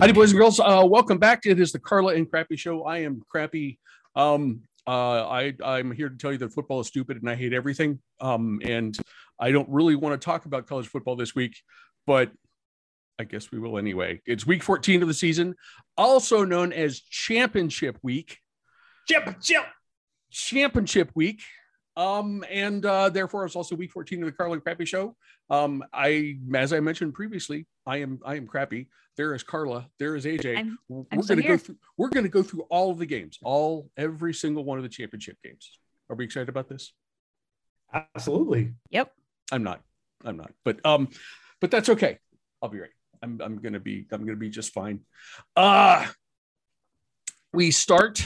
Howdy, boys and girls. Uh, welcome back. It is the Carla and Crappy Show. I am Crappy. Um, uh, I I'm here to tell you that football is stupid and I hate everything. Um, and I don't really want to talk about college football this week, but I guess we will anyway. It's week 14 of the season, also known as Championship Week. Championship. Championship Week. Um, and uh, therefore, it's also week 14 of the Carla Crappy Show. Um, I, as I mentioned previously, I am I am crappy. There is Carla. There is AJ. I'm- we're I'm going to go through. We're going to go through all of the games, all every single one of the championship games. Are we excited about this? Absolutely. Yep. I'm not. I'm not. But um, but that's okay. I'll be right. I'm I'm gonna be I'm gonna be just fine. Uh we start,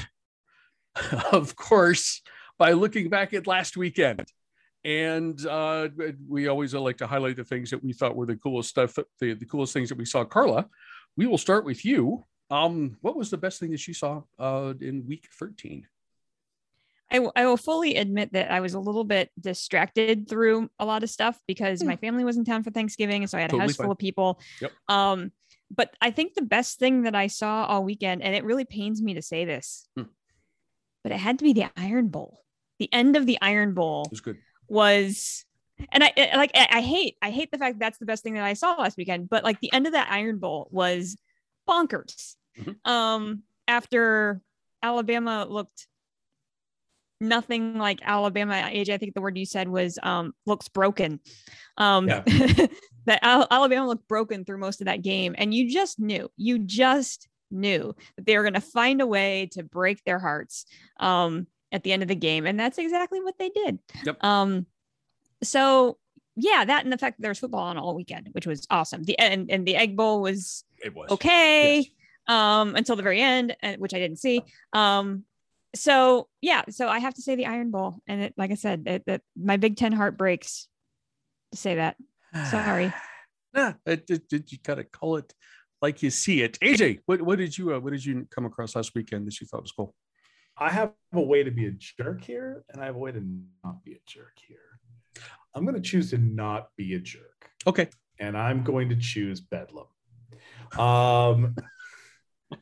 of course, by looking back at last weekend. And uh, we always like to highlight the things that we thought were the coolest stuff, the, the coolest things that we saw. Carla, we will start with you. Um, what was the best thing that you saw uh, in week 13? I, w- I will fully admit that I was a little bit distracted through a lot of stuff because my family was in town for Thanksgiving, so I had Totally a house fine. full of people. Yep. Um, but I think the best thing that I saw all weekend, and it really pains me to say this, Hmm. but it had to be the Iron Bowl. The end of the Iron Bowl was good. was and I like I hate I hate the fact that that's the best thing that I saw last weekend, but like the end of that Iron Bowl was bonkers. Mhm. Um after Alabama looked nothing like Alabama AJ I think the word you said was um looks broken. Um Yeah. that Al- Alabama looked broken through most of that game and you just knew. You just knew that they were going to find a way to break their hearts um at the end of the game and that's exactly what they did. Yep. Um, so yeah, that and the fact that there was football on all weekend, which was awesome. The and, and the Egg Bowl was It was okay Yes. um until the very end, uh, which I didn't see. Um, so yeah, so I have to say the Iron Bowl, and it, like I said, it, that my Big Ten heart breaks to say that. Sorry. Nah, did it, it- you gotta call it like you see it. AJ, what, what did you uh, what did you come across last weekend that you thought was cool? I have a way to be a jerk here, and I have a way to not be a jerk here. I'm going to choose to not be a jerk, Okay, and I'm going to choose Bedlam. Um,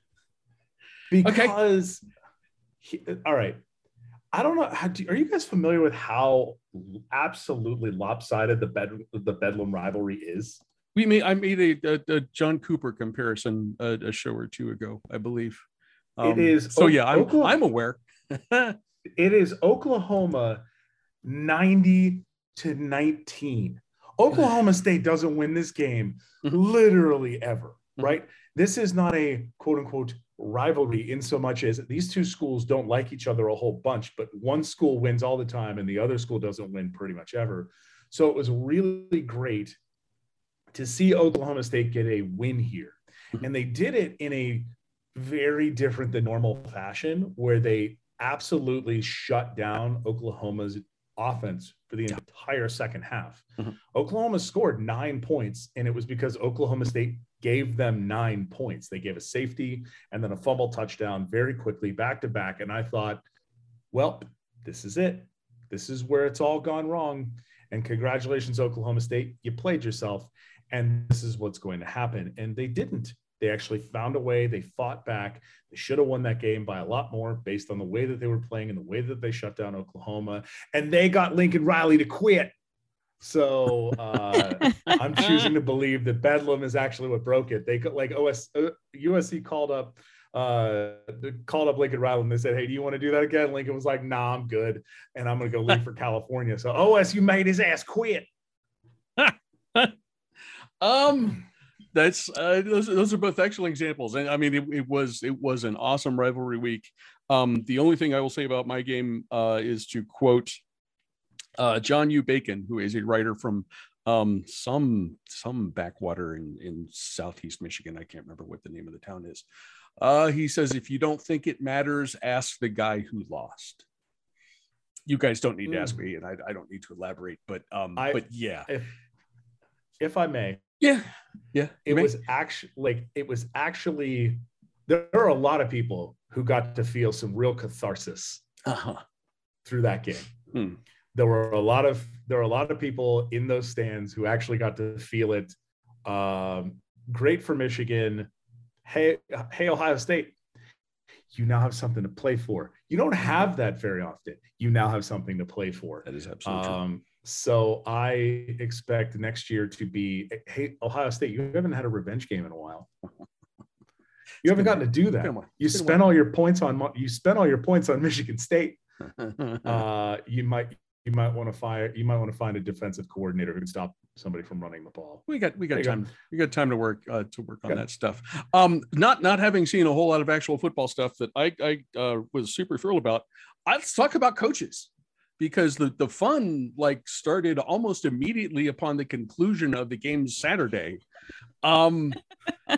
because, he- all right, I don't know. How do, are you guys familiar with how absolutely lopsided the bed the Bedlam rivalry is? we made I made a, a, a John Cooper comparison a, a show or two ago, I believe. Um, It is so O- yeah, I'm Oklahoma- I'm aware. it is Oklahoma 90 to 19. Oklahoma State doesn't win this game literally ever, Mhm. right? This is not a quote unquote rivalry in so much as these two schools don't like each other a whole bunch, but one school wins all the time and the other school doesn't win pretty much ever. So it was really great to see Oklahoma State get a win here. Mhm. And they did it in a very different than normal fashion where they absolutely shut down Oklahoma's offense for the entire second half. Mhm. Oklahoma scored nine points, and it was because Oklahoma State gave them nine points. They gave a safety and then a fumble touchdown very quickly, back to back. And I thought, well, this is it. This is where it's all gone wrong. And congratulations, Oklahoma State. You played yourself. And this is what's going to happen. And they didn't. They actually found a way. They fought back. They should have won that game by a lot more based on the way that they were playing and the way that they shut down Oklahoma. And they got Lincoln Riley to quit. So uh, I'm choosing to believe that Bedlam is actually what broke it. They like OS uh, USC called up uh called up Lincoln Riley and they said, Hey, do you want to do that again? Lincoln was like, Nah, I'm good. And I'm gonna go leave for California. So OSU made his ass quit. Um, that's uh, those, those are both excellent examples, and I mean it, it was it was an awesome rivalry week. Um, the only thing I will say about my game uh, is to quote uh, John U. Bacon, who is a writer from um, some some backwater in in southeast Michigan. I can't remember what the name of the town is. Uh, he says, "If you don't think it matters, ask the guy who lost." You guys don't need to ask me, and I, I don't need to elaborate. But um, I- but yeah, If if I may, yeah, yeah. it was actually like it was actually there are a lot of people who got to feel some real catharsis uh-huh. through that game. Hmm. There were a lot of there were a lot of people in those stands who actually got to feel it. Um, great for Michigan. hey, hey, Ohio State, you now have something to play for. You don't have that very often. You now have something to play for. That is absolutely true. Um, so I expect next year to be, hey, Ohio State, you haven't had a revenge game in a while. You haven't gotten to do that. You It's been a spent all your points on you spent all your points on Michigan State. Uh, you might you might want to fire you might want to find a defensive coordinator who can stop somebody from running the ball. we got we got you go. time we got time to work uh, to work on that stuff um not not having seen a whole lot of actual football stuff that i i uh, was super thrilled about let's talk about coaches because the the fun like started almost immediately upon the conclusion of the game saturday um uh,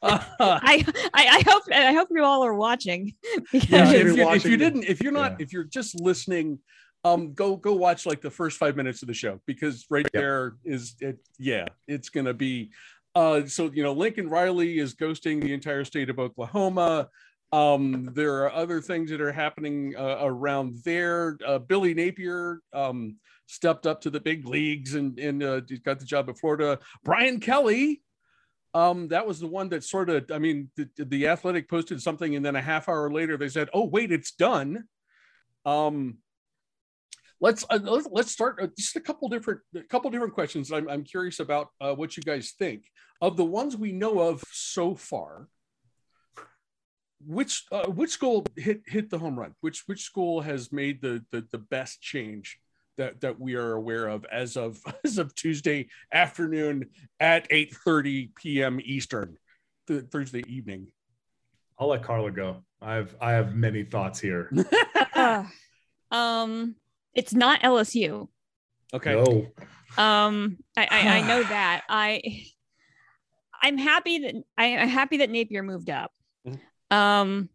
I, I I hope I hope you all are watching Yeah, if, if you're you, if you didn't if you're not yeah. if you're just listening um go go watch like the first five minutes of the show because right Yeah. there is it yeah it's gonna be uh so you know lincoln riley is ghosting the entire state of oklahoma um there are other things that are happening uh, around there uh, billy napier um stepped up to the big leagues and and uh, got the job at florida brian kelly um, that was the one that sort of, I mean, the, the athletic posted something and then a half hour later they said, oh, wait, it's done. Um, let's, uh, let's, start uh, just a couple different, a couple different questions. I'm, I'm curious about uh, what you guys think of the ones we know of so far. Which, uh, which school hit, hit the home run? Which, which school has made the, the, the best change that, that we are aware of as of, as of Tuesday afternoon at 8:30 p.m. Eastern, th- Thursday evening. I'll let Carla go. I have I have many thoughts here. uh, um it's not LSU. Okay. No. Um I, I I know that. I I'm happy that I, I'm happy that Napier moved up. Um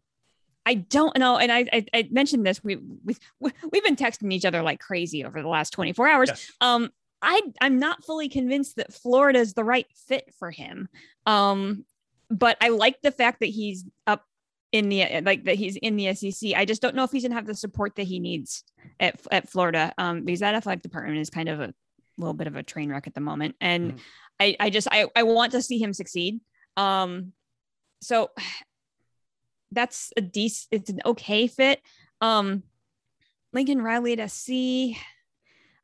I don't know, and I, I I mentioned this. We we we've been texting each other like crazy over the last 24 hours. Yes. Um, I I'm not fully convinced that Florida is the right fit for him. Um, but I like the fact that he's up in the like that he's in the SEC. I just don't know if he's gonna have the support that he needs at at Florida. Um, because that athletic department is kind of a little bit of a train wreck at the moment, and Mhm. I I just I I want to see him succeed. Um, so that's a decent. It's an okay fit. Um, Lincoln Riley at SC.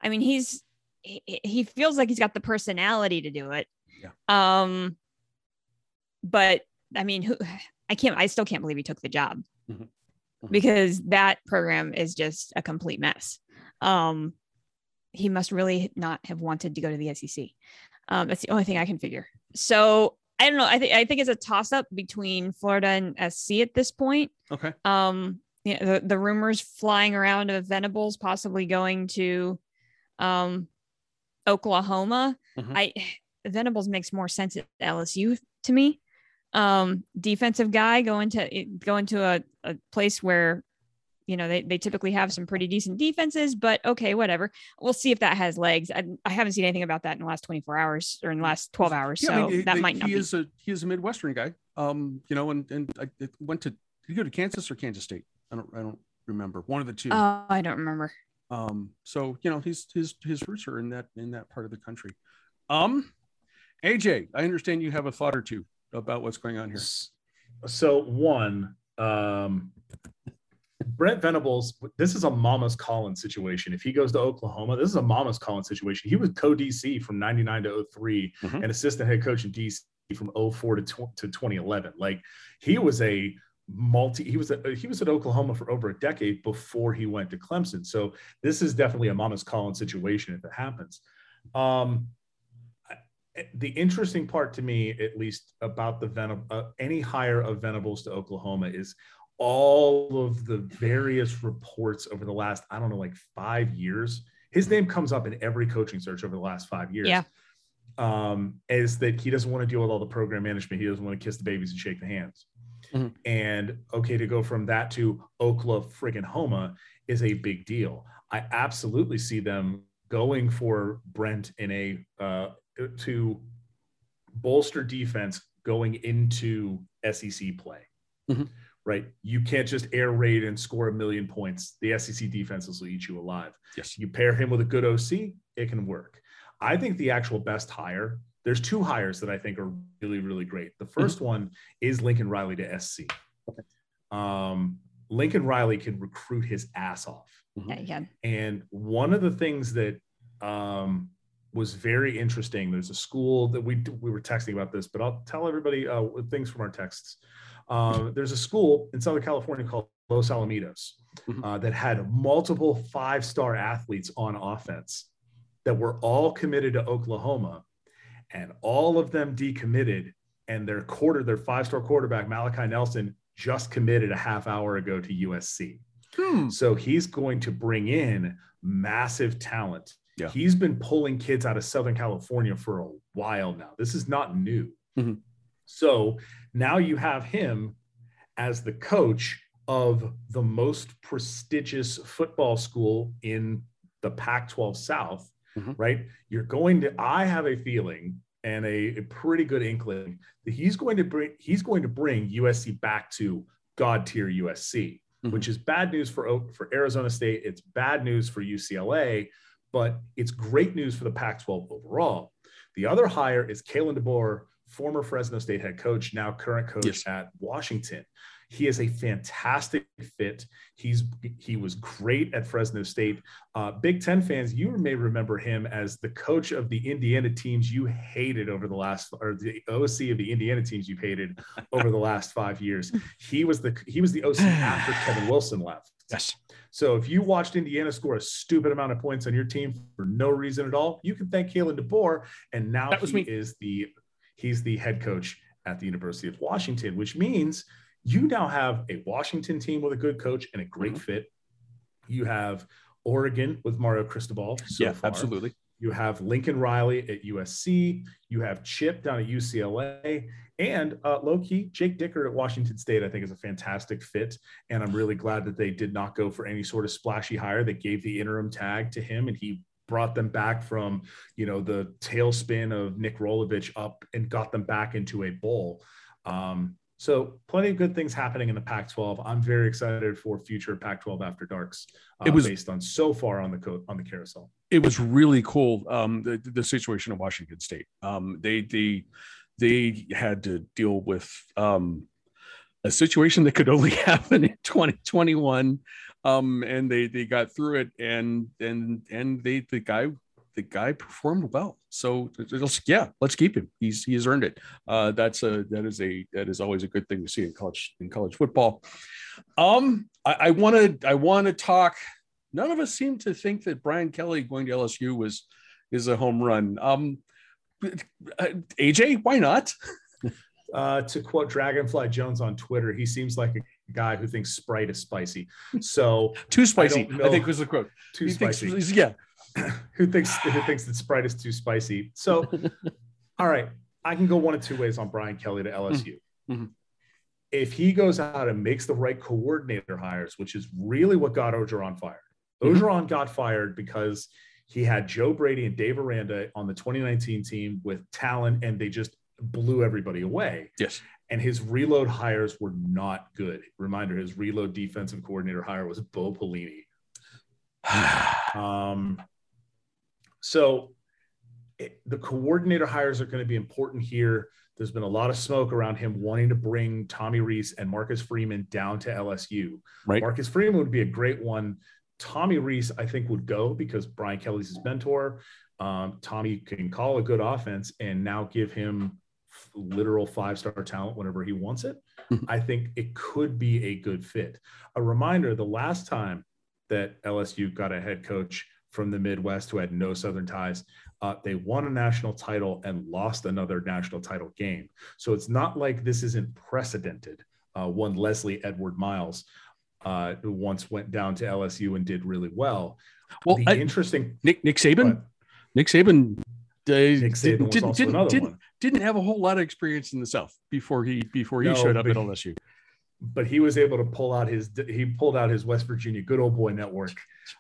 I mean, he's he, he feels like he's got the personality to do it. Yeah. Um, but I mean, who? I can't. I still can't believe he took the job Mhm. Mhm. because that program is just a complete mess. Um, he must really not have wanted to go to the SEC. Um, that's the only thing I can figure. So I don't know. I think I think it's a toss up between Florida and SC at this point. Okay. Um, you know, the, the rumors flying around of Venables possibly going to um Oklahoma. Mhm. I Venables makes more sense at LSU to me. Um, defensive guy going to going to a, a place where you know they, they typically have some pretty decent defenses, but okay, whatever. We'll see if that has legs. I, I haven't seen anything about that in the last 24 hours or in the last 12 hours. Yeah, I mean, that he- might not he be. is a he is a Midwestern guy. Um, you know, and and I it went to did he go to Kansas or Kansas State? I don't I don't remember. One of the two. Oh, I don't remember. Um, so you know, his his his roots are in that in that part of the country. Um, AJ, I understand you have a thought or two about what's going on here. So one, um, Brent Venables, this is a Mama's Collins situation. If he goes to Oklahoma, this is a Mama's Collins situation. He was co DC from 99 to 3 Mhm. and assistant head coach in DC from 04 to, tw- to 2011. Like he was a multi, he was, a, he was at Oklahoma for over a decade before he went to Clemson. So this is definitely a Mama's Collins situation if it happens. Um, the interesting part to me, at least about the Venab- uh, any hire of Venables to Oklahoma, is all of the various reports over the last, I don't know, like five years. His name comes up in every coaching search over the last five years. Yeah. Um, is that he doesn't want to deal with all the program management. He doesn't want to kiss the babies and shake the hands. Mhm. And okay, to go from that to Oklahoma friggin' Homa is a big deal. I absolutely see them going for Brent in a uh, to bolster defense going into SEC play. Mhm. Right, you can't just air raid and score a million points. The SEC defenses will eat you alive. Yes. You pair him with a good OC, it can work. I think the actual best hire, there's two hires that I think are really, really great. The 1st mm-hmm. one is Lincoln Riley to SC. Okay. Um, Lincoln Riley can recruit his ass off. Mm-hmm. Yeah, he can. And one of the things that um, was very interesting. There's a school that we we were texting about this, but I'll tell everybody uh, things from our texts. Uh, there's a school in Southern California called Los Alamitos mm-hmm. uh, that had multiple five star athletes on offense that were all committed to Oklahoma, and all of them decommitted. And their quarter, their five star quarterback Malachi Nelson, just committed a half hour ago to USC. Hmm. So he's going to bring in massive talent yeah. He's been pulling kids out of Southern California for a while now. This is not new. Mm-hmm. So now you have him as the coach of the most prestigious football school in the Pac 12 South, mm-hmm. right? You're going to, I have a feeling and a, a, pretty good inkling that he's going to bring he's going to bring USC back to god tier USC, mm-hmm. which is bad news for for Arizona State. It's bad news for UCLA, but it's great news for the Pac 12 overall. The other hire is Kalen DeBoer, former Fresno State head coach, now current coach yes. at Washington. He is a fantastic fit. He's he was great at Fresno State. Uh, Big Ten fans, you may remember him as the coach of the Indiana teams you hated over the last, or the OC of the Indiana teams you hated over the last five years. He was the he was the OC after Kevin Wilson left. Yes. So if you watched Indiana score a stupid amount of points on your team for no reason at all, you can thank Kalen DeBoer. And now that was he me. is the he's the head coach at the University of Washington, which means you now have a Washington team with a good coach and a great mm-hmm. fit. You have Oregon with Mario Cristobal. So yeah, far. absolutely. You have Lincoln Riley at USC. You have Chip down at UCLA. And uh, low key, Jake Dickert at Washington State, I think, is a fantastic fit. And I'm really glad that they did not go for any sort of splashy hire. They gave the interim tag to him and he brought them back from, you know, the tailspin of Nick Rolovich up and got them back into a bowl. Um, so plenty of good things happening in the Pac-12. I'm very excited for future Pac-12 after darks. Uh, it was based on so far on the co- on the carousel. It was really cool. Um, the, the situation of Washington State. Um, they they they had to deal with um, a situation that could only happen in 2021. Um, and they they got through it, and and and they the guy the guy performed well. So yeah, let's keep him. He's he's earned it. Uh, that's a that is a that is always a good thing to see in college in college football. Um, I want to I want to talk. None of us seem to think that Brian Kelly going to LSU was is a home run. Um, AJ, why not? Uh, to quote Dragonfly Jones on Twitter, he seems like a guy who thinks Sprite is spicy. So too spicy, I, I think was the quote. Too he spicy. Thinks, yeah, who thinks who thinks that Sprite is too spicy. So, all right, I can go one of two ways on Brian Kelly to LSU. Mm-hmm. If he goes out and makes the right coordinator hires, which is really what got Orgeron fired. Mm-hmm. Got fired because he had Joe Brady and Dave Aranda on the 2019 team with talent, and they just blew everybody away. Yes. And his reload hires were not good. Reminder: his reload defensive coordinator hire was Bo Pelini. um, so it, the coordinator hires are going to be important here. There's been a lot of smoke around him wanting to bring Tommy Rees and Marcus Freeman down to LSU. Right. Marcus Freeman would be a great one. Tommy Rees, I think, would go because Brian Kelly's his mentor. Um, Tommy can call a good offense and now give him literal five star talent whenever he wants it. Mm-hmm. I think it could be a good fit. A reminder the last time that LSU got a head coach from the Midwest who had no Southern ties. Uh, they won a national title and lost another national title game. So it's not like this isn't precedented. Uh, one Leslie Edward Miles, uh, who once went down to LSU and did really well. Well, the I, interesting Nick Nick Saban, Nick Saban, uh, Nick Saban didn't didn't, didn't, didn't, have a whole lot of experience in the South before he before he no, showed up at LSU but he was able to pull out his he pulled out his West Virginia good old boy network.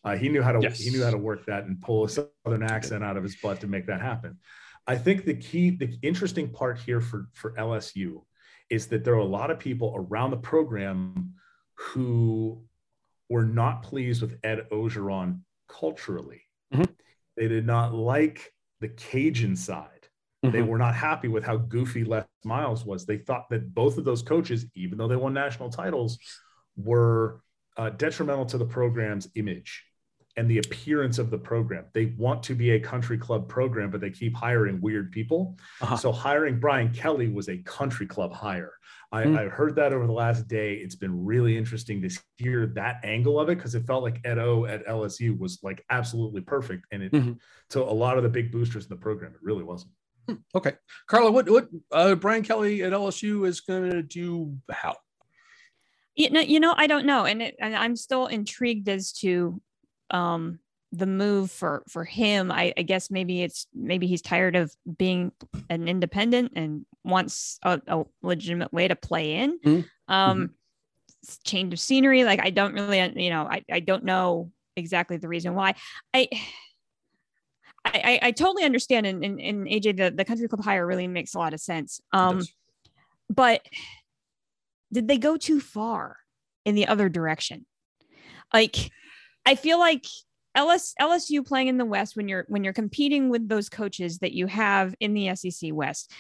Uh, he knew how to yes. he knew how to work that and pull a southern accent out of his butt to make that happen. I think the key the interesting part here for for LSU is that there are a lot of people around the program who were not pleased with Ed Orgeron culturally. Mm-hmm. They did not like the Cajun side. Mm-hmm. They were not happy with how goofy Les Miles was. They thought that both of those coaches, even though they won national titles, were uh, detrimental to the program's image and the appearance of the program. They want to be a country club program, but they keep hiring weird people. Uh-huh. So hiring Brian Kelly was a country club hire. I, mm. I, heard that over the last day. It's been really interesting to hear that angle of it because it felt like Ed O at LSU was like absolutely perfect. And it mm-hmm. to a lot of the big boosters in the program, it really wasn't. Okay. Carla, what what uh, Brian Kelly at LSU is gonna do how? You know, you know, I don't know. And, it, and I'm still intrigued as to um the move for for him I, I, guess maybe it's maybe he's tired of being an independent and wants a, a legitimate way to play in mm-hmm. um mm-hmm. change of scenery like i don't really you know I, I don't know exactly the reason why i I, I, totally understand and, and, and AJ the, the country club hire really makes a lot of sense. Um, but did they go too far in the other direction? Like I feel like LS, LSU playing in the West when you're when you're competing with those coaches that you have in the SEC West,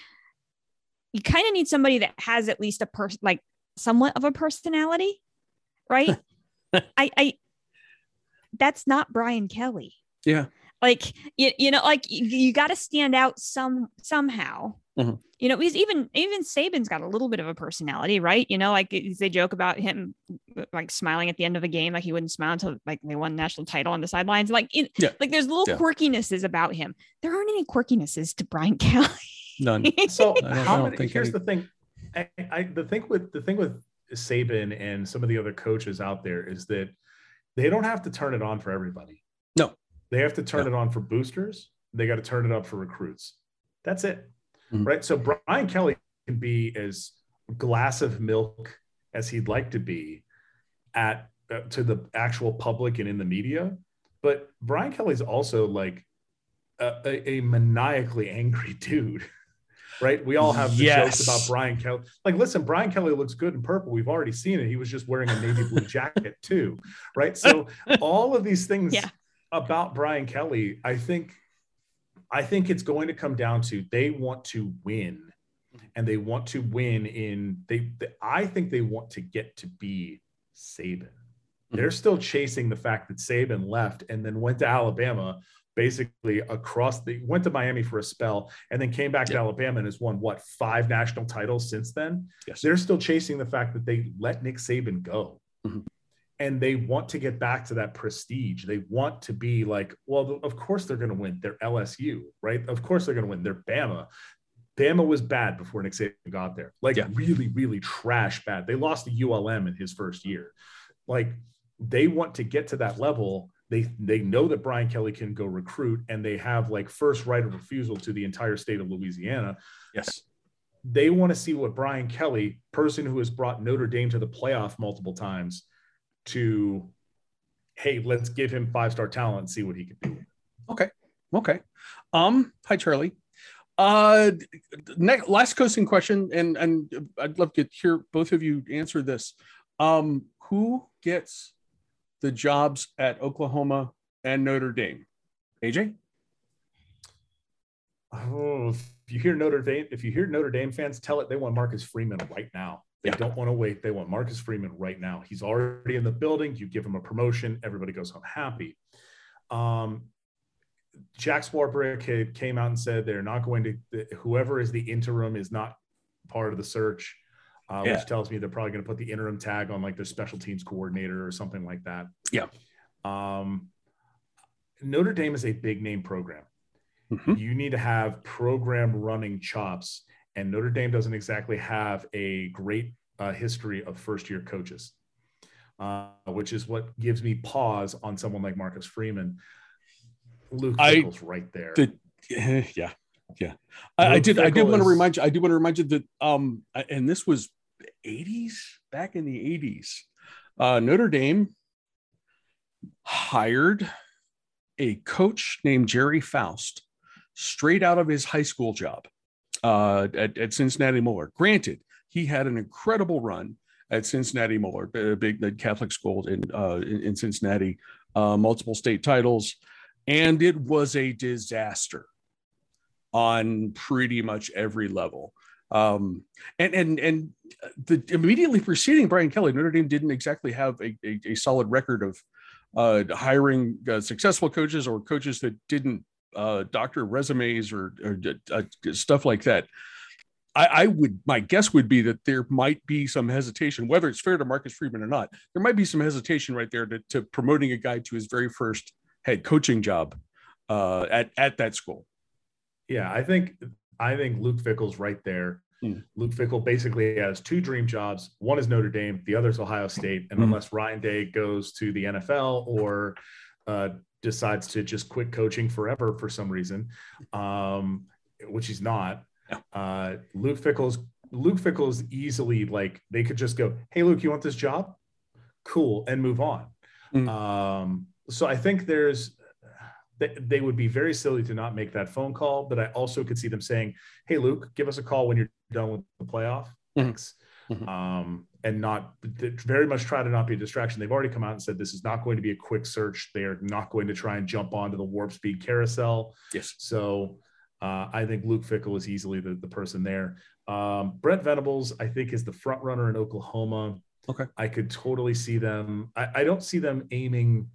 you kind of need somebody that has at least a person like somewhat of a personality, right? I, I that's not Brian Kelly. Yeah. Like you, you know, like you, you got to stand out some somehow. Mm-hmm. You know, he's even even Saban's got a little bit of a personality, right? You know, like they joke about him like smiling at the end of a game, like he wouldn't smile until like they won national title on the sidelines. Like, it, yeah. like there's little yeah. quirkinesses about him. There aren't any quirkinesses to Brian Kelly. None. So how many, here's any... the thing. I, I the thing with the thing with Saban and some of the other coaches out there is that they don't have to turn it on for everybody. No, they have to turn no. it on for boosters. They got to turn it up for recruits. That's it mm-hmm. right? So Brian Kelly can be as glass of milk as he'd like to be at uh, to the actual public and in the media, but Brian Kelly's also like a, a, a maniacally angry dude. right? We all have the yes. jokes about Brian Kelly. Like, listen, Brian Kelly looks good in purple. We've already seen it. He was just wearing a navy blue jacket too, right? So all of these things yeah. About Brian Kelly, I think I think it's going to come down to they want to win and they want to win in they, they I think they want to get to be Saban. Mm-hmm. They're still chasing the fact that Saban left and then went to Alabama basically across the went to Miami for a spell and then came back to Alabama and has won what five national titles since then. Yes. They're still chasing the fact that they let Nick Saban go. Mm-hmm and they want to get back to that prestige. They want to be like, well, of course they're going to win. They're LSU, right? Of course they're going to win. They're Bama. Bama was bad before Nick Saban got there, like yeah. really, really trash bad. They lost the ULM in his first year. Like they want to get to that level. They they know that Brian Kelly can go recruit, and they have like first right of refusal to the entire state of Louisiana. Yes, they want to see what Brian Kelly, person who has brought Notre Dame to the playoff multiple times, to hey let's give him five star talent and see what he can do. Okay. Okay. Um hi charlie. Uh next last question question and and i'd love to hear both of you answer this. Um who gets the jobs at oklahoma and notre dame? Aj oh if you hear notre dame if you hear notre dame fans tell it they want marcus freeman right now they yeah. don't want to wait. They want Marcus Freeman right now. He's already in the building. You give him a promotion, everybody goes home happy. Um, Jack Swarbrick came out and said they're not going to, whoever is the interim is not part of the search, uh, yeah. which tells me they're probably going to put the interim tag on like their special teams coordinator or something like that. Yeah. Um, Notre Dame is a big name program. Mm-hmm. You need to have program running chops and Notre Dame doesn't exactly have a great uh, history of first year coaches, uh, which is what gives me pause on someone like Marcus Freeman. Luke Fickell's right there. The, yeah, yeah. I, I, did. Fickell I did want to remind you. I do want to remind you that, um, and this was 80s, back in the 80s. Uh, Notre Dame hired a coach named Gerry Faust straight out of his high school job uh, at, at Cincinnati Moeller. Granted, he had an incredible run at Cincinnati Moeller, a big Catholic school in, uh, in, in Cincinnati, uh, multiple state titles, and it was a disaster. on pretty much every level. Um, and and and the immediately preceding Brian Kelly, Notre Dame didn't exactly have a, a, a solid record of uh, hiring uh, successful coaches or coaches that didn't uh, doctor resumes or, or uh, stuff like that. I, I, would, my guess would be that there might be some hesitation, whether it's fair to Marcus Freeman or not. There might be some hesitation right there to, to promoting a guy to his very first head coaching job uh, at at that school. Yeah, I think I think Luke Fickell's right there. Mm. Luke Fickell basically has two dream jobs. One is Notre Dame, the other is Ohio State. And mm. unless Ryan Day goes to the NFL or uh, decides to just quit coaching forever for some reason, um, which he's not, uh, Luke Fickell's Luke Fickell's easily like they could just go, "Hey, Luke, you want this job? Cool," and move on. Mm. Um, so I think there's they would be very silly to not make that phone call. But I also could see them saying, "Hey, Luke, give us a call when you're done with the playoff." Mm-hmm. Thanks. Mm-hmm. Um, and not very much try to not be a distraction. They've already come out and said this is not going to be a quick search. They are not going to try and jump onto the warp speed carousel. Yes. So uh, I think Luke Fickell is easily the, the person there. Um, Brent Venables, I think, is the front runner in Oklahoma. Okay. I could totally see them. I, I don't see them aiming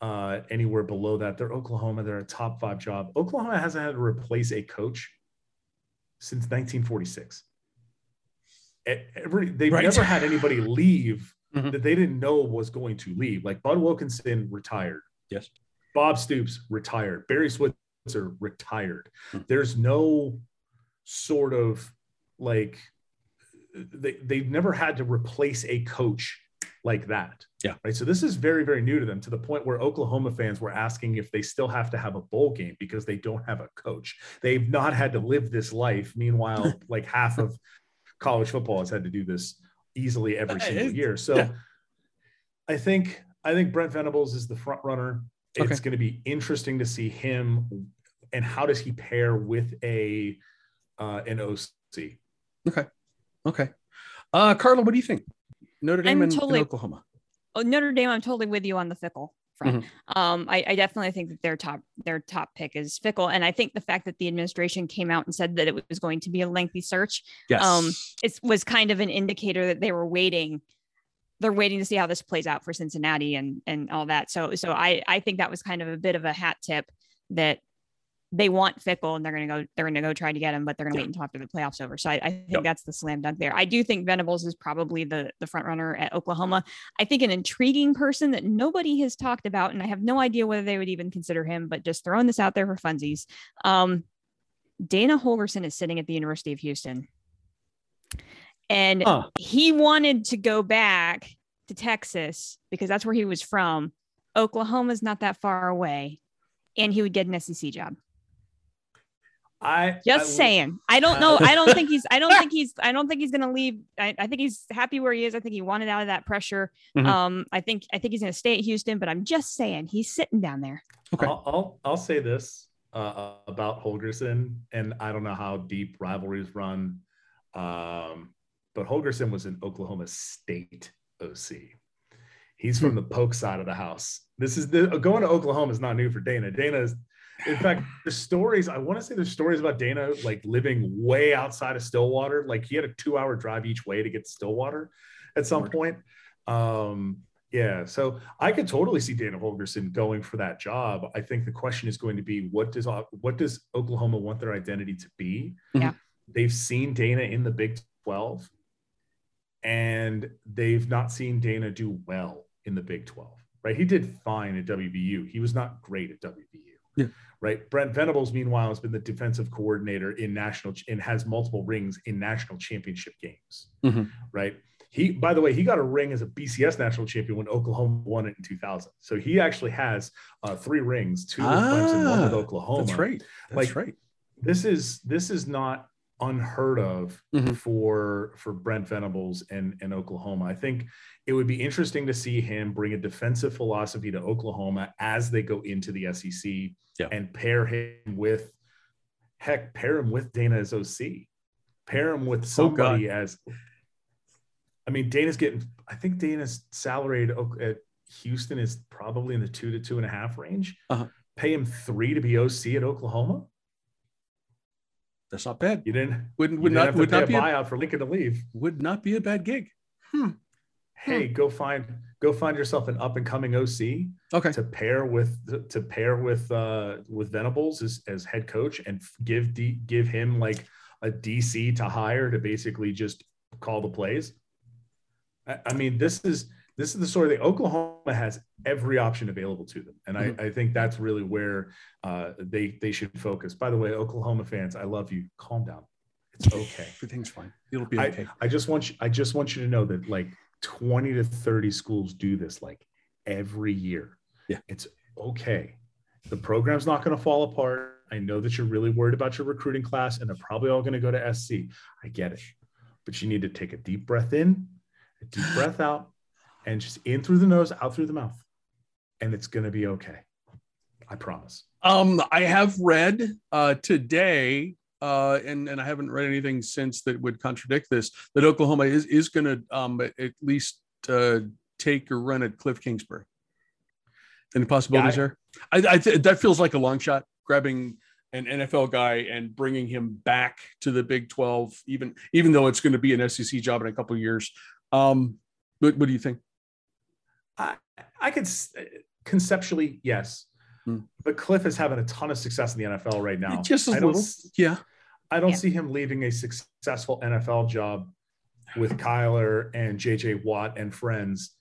uh, anywhere below that. They're Oklahoma. They're a top five job. Oklahoma hasn't had to replace a coach since 1946. Every, they've right. never had anybody leave mm-hmm. that they didn't know was going to leave. Like Bud Wilkinson retired. Yes. Bob Stoops retired. Barry Switzer retired. Mm-hmm. There's no sort of like they they've never had to replace a coach like that. Yeah. Right. So this is very, very new to them to the point where Oklahoma fans were asking if they still have to have a bowl game because they don't have a coach. They've not had to live this life. Meanwhile, like half of college football has had to do this easily every single year. So yeah. I think I think Brent Venables is the front runner. It's okay. going to be interesting to see him and how does he pair with a uh, an OC. Okay. Okay. Uh, Carla, what do you think? Notre Dame and, totally, and Oklahoma. Oh, Notre Dame, I'm totally with you on the Fickell front. Mm-hmm. Um, I, I, definitely think that their top their top pick is Fickell, and I think the fact that the administration came out and said that it was going to be a lengthy search, yes. um, it was kind of an indicator that they were waiting. They're waiting to see how this plays out for Cincinnati and and all that. So so I I think that was kind of a bit of a hat tip that they want Fickell and they're going to go, they're going to go try to get him, but they're going to yeah. wait until after the playoffs over. So I, I think yep. that's the slam dunk there. I do think Venables is probably the, the front runner at Oklahoma. I think an intriguing person that nobody has talked about, and I have no idea whether they would even consider him, but just throwing this out there for funsies. Um, Dana Holgorsen is sitting at the University of Houston. And huh. he wanted to go back to Texas because that's where he was from. Oklahoma's not that far away, and he would get an SEC job. I just I, saying. I don't know. I don't think he's. I don't think he's. I don't think he's going to leave. I, I, think he's happy where he is. I think he wanted out of that pressure. Mm-hmm. Um. I think. I think he's going to stay at Houston. But I'm just saying he's sitting down there. Okay. I'll I'll, I'll say this uh, about Holgorsen, and I don't know how deep rivalries run, um, but Holgorsen was an Oklahoma State OC. He's from hmm. the poke side of the house. This is the going to Oklahoma is not new for Dana. Dana is in fact, the stories I want to say there's stories about Dana like living way outside of Stillwater. Like he had a two hour drive each way to get to Stillwater at some point. Um, yeah, so I could totally see Dana Holgorsen going for that job. I think the question is going to be what does what does Oklahoma want their identity to be? Yeah. They've seen Dana in the Big 12 and they've not seen Dana do well in the Big 12. Right? He did fine at WVU. He was not great at WVU. Yeah. Right. Brent Venables, meanwhile, has been the defensive coordinator in national and has multiple rings in national championship games. Mm-hmm. Right. He, by the way, he got a ring as a BCS national champion when Oklahoma won it in 2000. So he actually has uh, three rings, two with ah, Clemson, one with Oklahoma. That's right. That's like, right. This is this is not unheard of mm-hmm. for for Brent Venables and, and Oklahoma. I think it would be interesting to see him bring a defensive philosophy to Oklahoma as they go into the SEC yeah. and pair him with heck, pair him with Dana as OC, pair him with oh, somebody oh as I mean, Dana's getting I think Dana's salary at Houston is probably in the two to two and a two to two and a half range. Uh-huh. Pay him three to be OC at Oklahoma. That's not bad. You didn't Would you would not have to would pay not a be a, buyout for Lincoln to leave. would not be a bad gig. Hmm. Hey, go find go find yourself an up and coming OC Okay. to pair with to pair with uh with Venables as, as head coach and give D, give him like a DC to hire to basically just call the plays. I, I mean, this is this is the sort of thing Oklahoma has every option available to them, and I, I think that's really where uh, they they should focus. By the way, Oklahoma fans, I love you. Calm down. It's okay. Everything's fine. It'll be I, okay. I just want you, I just want you to know that like 20 to 30 schools do this like every year. Yeah. It's okay. The program's not going to fall apart. I know that you're really worried about your recruiting class and they're probably all going to go to SC. I get it. But you need to take a deep breath in, a deep breath out, and just in through the nose, out through the mouth. And it's going to be okay. I promise. Um, I have read uh, today, uh, and and I haven't read anything since that would contradict this. That Oklahoma is is going to um, at least uh, take a run at Cliff Kingsbury. Any possibilities Yeah, I- there? I, I th- that feels like a long shot. Grabbing an NFL guy and bringing him back to the Big Twelve, even even though it's going to be an SEC job in a couple of years. Um, what, what do you think? I, I could conceptually, yes. Hmm. But Cliff is having a ton of success in the NFL right now. Just a I little, yeah. I don't Yeah. see him leaving a successful NFL job with Kyler and JJ Watt and friends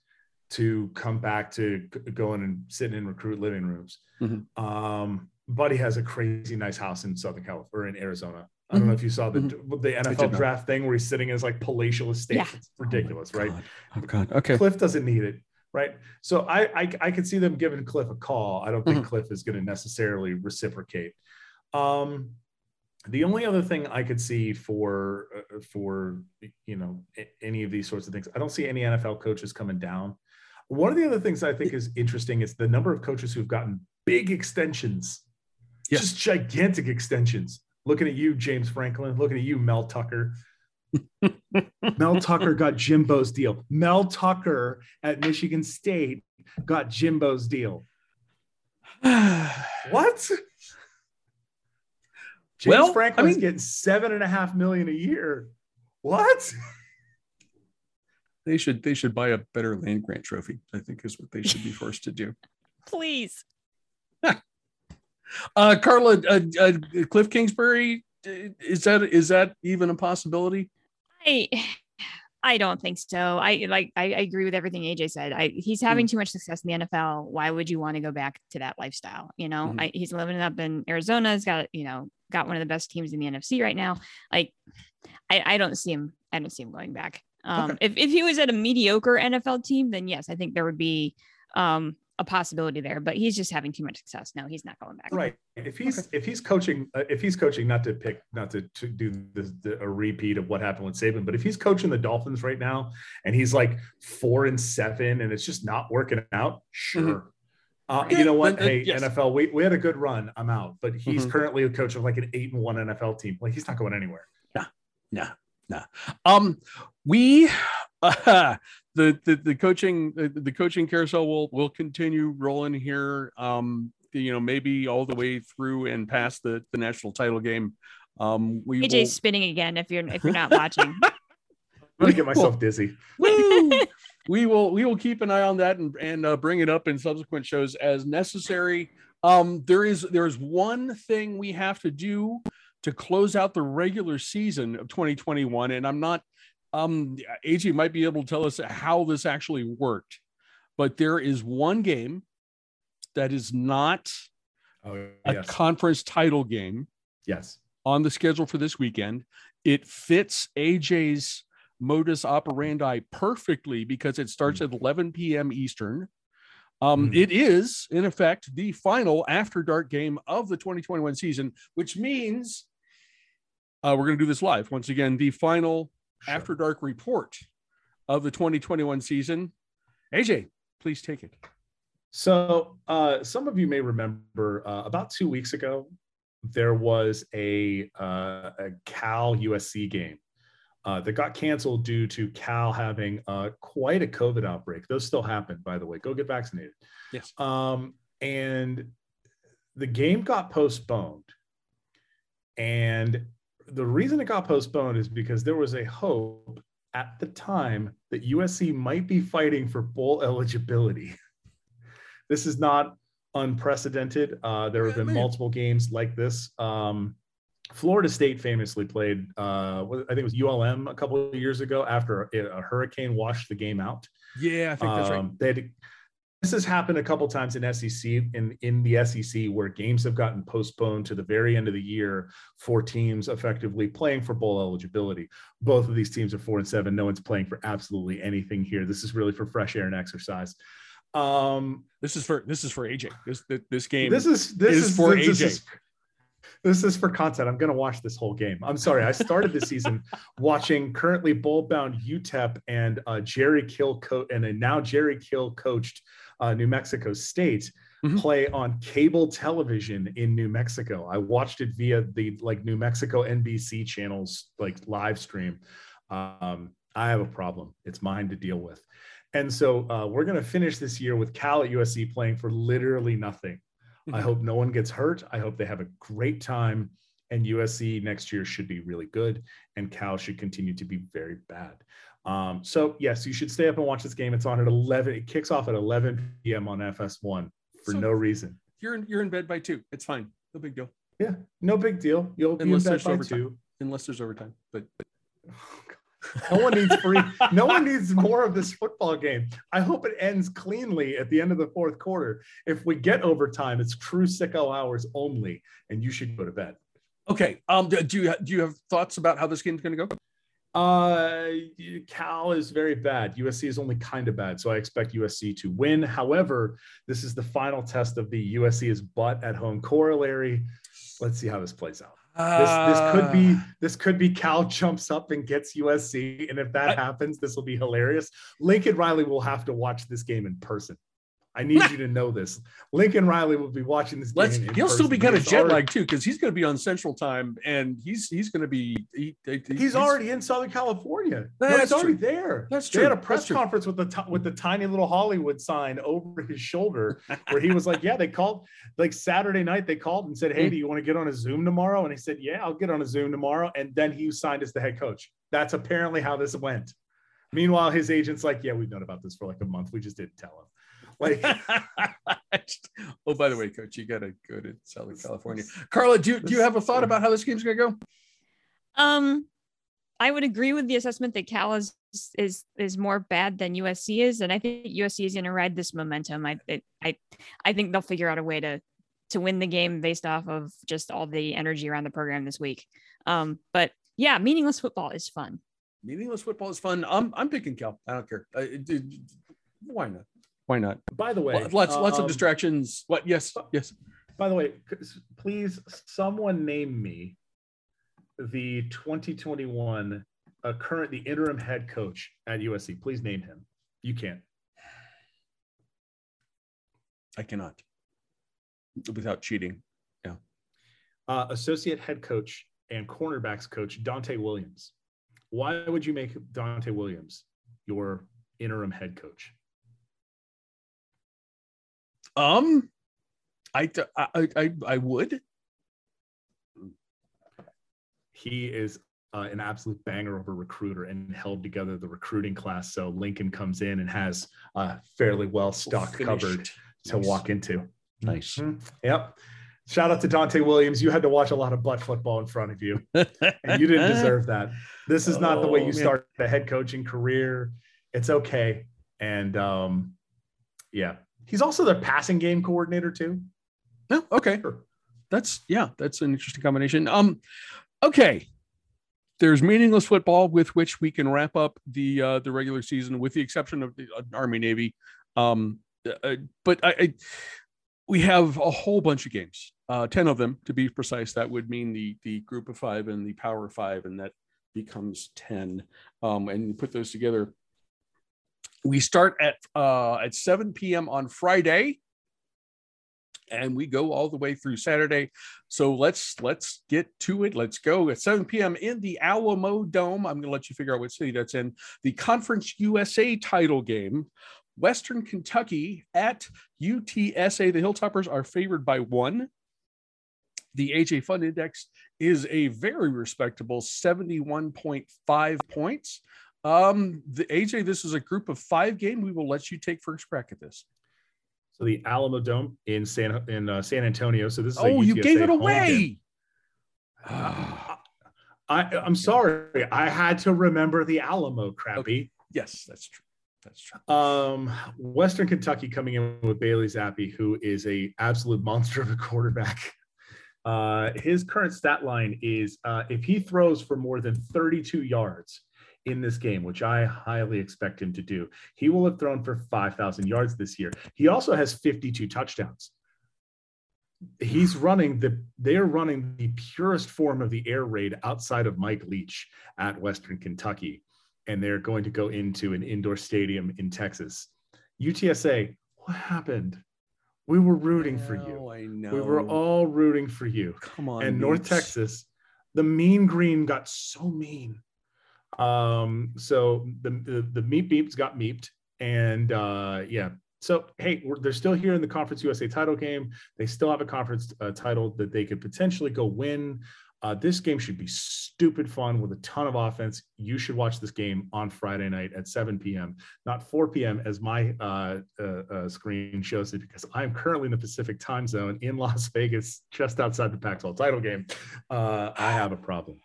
to come back to g- going and sitting in recruit living rooms. Mhm. Um, Buddy has a crazy nice house in Southern California or in Arizona. I don't know if you saw the Mhm. the NFL draft thing where he's sitting in his like palatial estate. Yeah. It's ridiculous, Oh right? God. Oh God. Okay. Cliff doesn't need it, right? So I I, I could see them giving Cliff a call. I don't think Mhm. Cliff is going to necessarily reciprocate. Um, the only other thing I could see for uh, for you know any of these sorts of things, I don't see any NFL coaches coming down. One of the other things I think is interesting is the number of coaches who've gotten big extensions, Yeah. just gigantic extensions. Looking at you, James Franklin. Looking at you, Mel Tucker. Mel Tucker got Jimbo's deal. Mel Tucker at Michigan State got Jimbo's deal. What? James Well, I Franklin's mean- getting seven and a half million a year. What? They should they should buy a better land grant trophy. I think is what they should be forced to do. Please. Uh, Carla, uh, uh, Cliff Kingsbury, is that is that even a possibility? I I don't think so. I like I, I agree with everything AJ said. I he's having too much success in the NFL. Why would you want to go back to that lifestyle? You know, Mhm. I, he's living up in Arizona. He's got you know got one of the best teams in the NFC right now. Like I, I don't see him. I don't see him going back. Um, if if he was at a mediocre NFL team, then yes, I think there would be um a possibility there. But he's just having too much success. No, he's not going back. Right. If he's if he's coaching uh, if he's coaching not to pick not to, to do the, the, a repeat of what happened with Saban, but if he's coaching the Dolphins right now and he's like four and seven and it's just not working out, sure. Uh, you know what? then- then hey, yes. NFL, we, we had a good run. I'm out. But he's Mhm. currently a coach of like an eight and one NFL team. Like he's not going anywhere. Nah, nah. Um, we uh, the, the the coaching the, the coaching carousel will will continue rolling here. Um, you know, maybe all the way through and past the the national title game. Um, we AJ's will, spinning again. If you're if you're not watching, I'm gonna get myself dizzy. Woo! we will we will keep an eye on that and and uh, bring it up in subsequent shows as necessary. Um, there is there is one thing we have to do to close out the regular season of 2021, and I'm not. Um, AJ might be able to tell us how this actually worked, but there is one game that is not Oh a conference title game yes. on the schedule for this weekend. It fits AJ's modus operandi perfectly because it starts at 11 p.m. Eastern. Um, Mm. It is, in effect, the final after dark game of the 2021 season, which means uh, we're going to do this live. Once again, the final Sure. after dark report of the 2021 season. AJ, please take it. So, uh, some of you may remember uh, about two weeks ago, there was a, uh, a Cal USC game uh, that got canceled due to Cal having uh, quite a COVID outbreak. Those still happen, by the way. Go get vaccinated. Yes. Um, and the game got postponed. And the reason it got postponed is because there was a hope at the time that USC might be fighting for bowl eligibility. this is not unprecedented. Uh, there have been multiple games like this. Um, Florida State famously played, uh, I think it was ULM a couple of years ago after a, a hurricane washed the game out. Yeah, I think that's right. Um, they had, this has happened a couple times in SEC in in the SEC where games have gotten postponed to the very end of the year for teams effectively playing for bowl eligibility. Both of these teams are four and seven. No one's playing for absolutely anything here. This is really for fresh air and exercise. Um, this is for this is for AJ. This this game. This is this is, is for this, AJ. This is, this is for content. I'm going to watch this whole game. I'm sorry. I started the season watching currently bowl bound UTEP and uh, Jerry Kill co- and a now Jerry Kill coached uh, New Mexico State Mhm. play on cable television in New Mexico. I watched it via the like New Mexico NBC channels like live stream. Um, I have a problem. It's mine to deal with. And so uh, we're going to finish this year with Cal at USC playing for literally nothing. I Mhm. hope no one gets hurt. I hope they have a great time. And USC next year should be really good, and Cal should continue to be very bad. Um, so yes, you should stay up and watch this game. It's on at 11. It kicks off at 11 p.m. on FS1 for So- no reason. You're in, you're in bed by two. It's fine. No big deal. Yeah, no big deal. You'll be Unless in bed there's by overtime. two. Unless there's overtime. But No one needs free. no one needs more of this football game. I hope it ends cleanly at the end of the fourth quarter. If we get overtime, it's true sicko hours only, and you should go to bed. okay. Um, do do you do you have thoughts about how this game's going to go? Uh, Cal is very bad. USC is only kind of bad, so I expect USC to win. However, this is the final test of the USC is butt at home corollary. Let's see how this plays out. This this could be Uh, this could be Cal jumps up and gets USC, and if that I- happens, this will be hilarious. Lincoln Riley will have to watch this game in person. I need you to know this. Lincoln Riley will be watching this Let's. game. He'll still be kind of jet lagged too, because he's going to be on Central Time, and he's he's going to be. He, he- He's already in Southern California. No, That's he's already true. there. That's true. They had a press conference with the ti- with the tiny little Hollywood sign over his shoulder, where he was like, "Yeah, they called like Saturday night. They called and said, Hmm. "Hey, do you want to get on a Zoom tomorrow?" And he said, "Yeah, I'll get on a Zoom tomorrow." And then he signed as the head coach. That's apparently how this went. Meanwhile, his agent's like, "Yeah, we've known about this for like a month. We just didn't tell him." Like, oh, by the way, coach, you got to go to Southern California. Carla, do you, do you have a thought about how this game's going to go? Um, I would agree with the assessment that Cal is is is more bad than USC is, and I think USC is going to ride this momentum. I it, I I think they'll figure out a way to to win the game based off of just all the energy around the program this week. Um, but yeah, meaningless football is fun. Meaningless football is fun. I'm I'm picking Cal. I don't care. Uh, it- it- why not? Why not? by the way, Lots lots of um, distractions. What? Yes. Yes. By the way, please, someone name me the 2021 uh, current the interim head coach at USC. Please name him. You can't. I cannot. Without cheating. Uh, associate head coach and cornerbacks coach Donte Williams. Why would you make Donte Williams your interim head coach? Um, I I I, I would. He is uh, an absolute banger of a recruiter and held together the recruiting class. So Lincoln comes in and has a fairly well stocked Finished. cupboard to Nice. walk into. Nice. Mhm. Yep. Shout out to Donte Williams. You had to watch a lot of butt football in front of you, and you didn't deserve that. This is not the way Oh, you man. start a head coaching career. It's okay. And um, yeah, he's also the passing game coordinator too. No, okay. Sure. That's yeah, that's an interesting combination. Um, okay. There's meaningless football with which we can wrap up the uh, the regular season, with the exception of the uh, Army Navy. Um, uh, but I, I we have a whole bunch of games, uh, ten of them to be precise. That would mean the the Group of Five and the Power Five, and that becomes ten. Um, and you put those together. We start at uh, at 7 p.m. on Friday and we go all the way through Saturday. So let's let's get to it. Let's go at 7 p.m. in the Alamo Dome. I'm going to let you figure out what city that's in. The Conference USA title game. Western Kentucky at UTSA. The Hilltoppers are favored by one. The AJ Fun Index is a very respectable 71.5 points. Um, the AJ, this is a group of five game. We will let you take first crack at this. So the Alamo Dome in San in uh, San Antonio. So this is oh, you gave it away. I, I'm sorry. I had to remember the Alamo, crappy. Okay. Yes, that's true. That's true. Um, Western Kentucky coming in with Bailey Zappe, who is a absolute monster of a quarterback. Uh, his current stat line is uh, if he throws for more than 32 yards in this game, which I highly expect him to do, he will have thrown for 5,000 yards this year. He also has 52 touchdowns. He's running the they are running the purest form of the air raid outside of Mike Leach at Western Kentucky and they're going to go into an indoor stadium in Texas. UTSA, what happened? We were rooting for you. I know. We were all rooting for you. Come on. And North Texas, the mean green got so mean. Um, so the the, the meat beeps got meeped, and uh, yeah. So hey, they're still here in the Conference USA title game. They still have a conference uh, title that they could potentially go win. Uh, this game should be stupid fun with a ton of offense. You should watch this game on Friday night at 7 p.m., not 4 p.m. as my uh, uh, uh, screen shows it, because I'm currently in the Pacific time zone in Las Vegas, just outside the Pac-12 title game. Uh, I have a problem.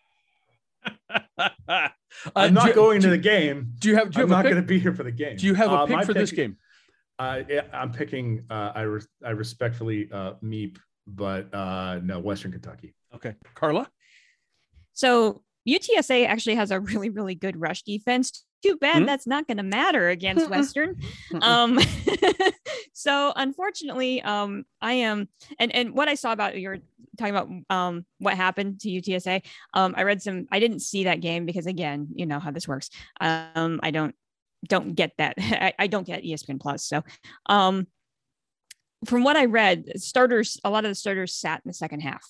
Uh, I'm not you- going do, to the game. Do you have? Do you I'm have not going to be here for the game. Do you have a Uh, pick my for this game? Uh, I'm picking. Uh, I res- I respectfully uh, Meep, but uh, no Western Kentucky. Okay, Carla. So UTSA actually has a really, really good rush defense. Too bad Hmm? that's not going to matter against Western. um, so unfortunately, um, I am, and and what I saw about you're talking about um what happened to UTSA. Um, I read some. I didn't see that game because again, you know how this works. Um, I don't don't get that. I, I don't get ESPN Plus. So, um, from what I read, starters, a lot of the starters sat in the second half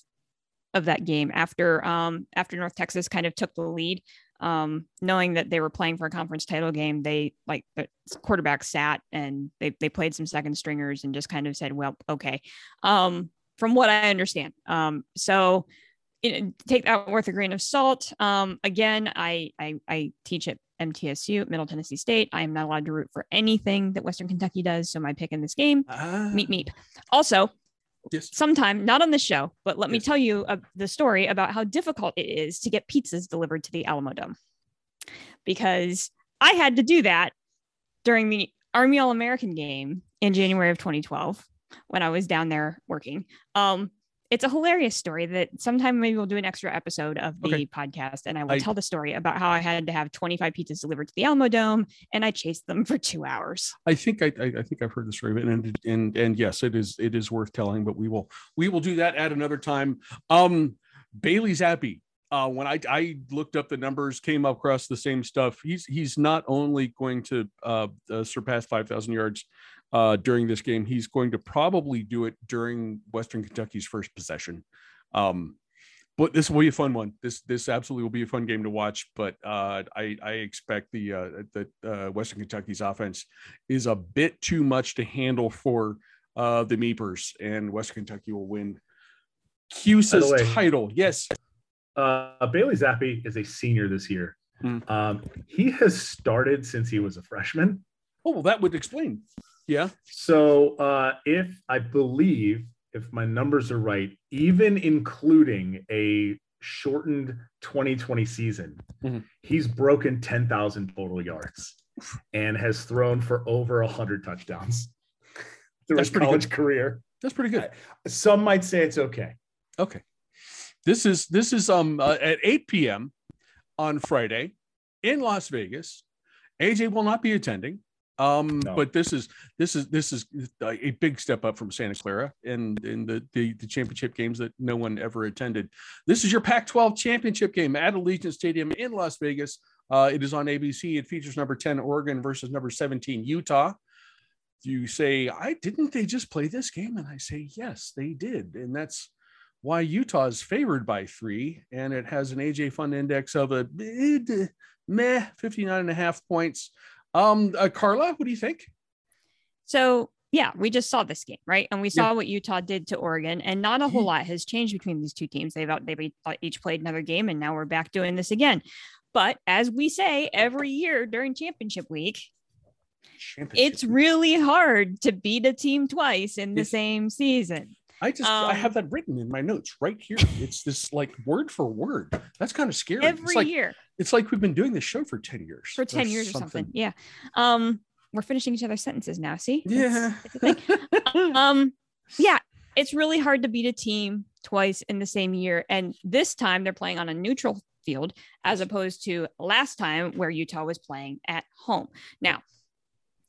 of that game after um after North Texas kind of took the lead. Um, knowing that they were playing for a conference title game, they like the quarterback sat and they they played some second stringers and just kind of said, well, okay. Um, from what I understand. Um, so you know, take that worth a grain of salt. Um, again, I, I I teach at MTSU, Middle Tennessee State. I am not allowed to root for anything that Western Kentucky does. So my pick in this game, Ah, meet meet. Also, Yes. sometime not on the show, but let me tell you uh, the story about how difficult it is to get pizzas delivered to the Alamo Dome, because I had to do that during the Army All American game in January of 2012 when I was down there working. Um, it's a hilarious story that sometime maybe we'll do an extra episode of the Okay. podcast and I will I- tell the story about how I had to have 25 pizzas delivered to the Alamo Dome and I chased them for two hours. I think I, I I think I've heard the story, but and and and yes, it is it is worth telling. But we will we will do that at another time. Um, Bailey Zappe. Uh, when I I looked up the numbers, came across the same stuff. He's he's not only going to uh, uh surpass five thousand yards uh during this game, he's going to probably do it during Western Kentucky's first possession. Um, but this will be a fun one. This this absolutely will be a fun game to watch. But uh, I I expect the uh, that uh, Western Kentucky's offense is a bit too much to handle for uh, the Meepers, and Western Kentucky will win CUSA's way- title. Yes. Uh, Bailey Zappe is a senior this year. Hmm. Um, he has started since he was a freshman. Oh, well, that would explain. Yeah. So uh, if I believe, if my numbers are right, even including a shortened 2020 season, Mhm. he's broken 10,000 total yards and has thrown for over 100 touchdowns through That's his pretty good. career. That's pretty good. Some might say it's okay. Okay. This is this is um uh, at 8 p.m. on Friday in Las Vegas. AJ will not be attending. Um, No. but this is this is this is a big step up from Santa Clara and in the, the the championship games that no one ever attended. This is your Pac-12 championship game at Allegiant Stadium in Las Vegas. Uh, it is on ABC. It features number 10 Oregon versus number 17 Utah. You say, I didn't they just play this game? And I say, yes, they did. And that's why Utah is favored by three, and it has an AJ Fun Index of a meh 59 and a half points. Um, uh, Carla, what do you think? So yeah, we just saw this game, right? And we saw yeah. what Utah did to Oregon, and not a whole mm-hmm. lot has changed between these two teams. They've they've each played another game, and now we're back doing this again. But as we say every year during championship week, championship it's week. really hard to beat a team twice in the it's, same season. I just um, I have that written in my notes right here. It's this like word for word. That's kind of scary. Every it's like, year. It's like we've been doing this show for 10 years. For 10 years something. or something. Yeah. Um, we're finishing each other's sentences now. See? Yeah. um, yeah, it's really hard to beat a team twice in the same year. And this time they're playing on a neutral field as opposed to last time where Utah was playing at home. Now,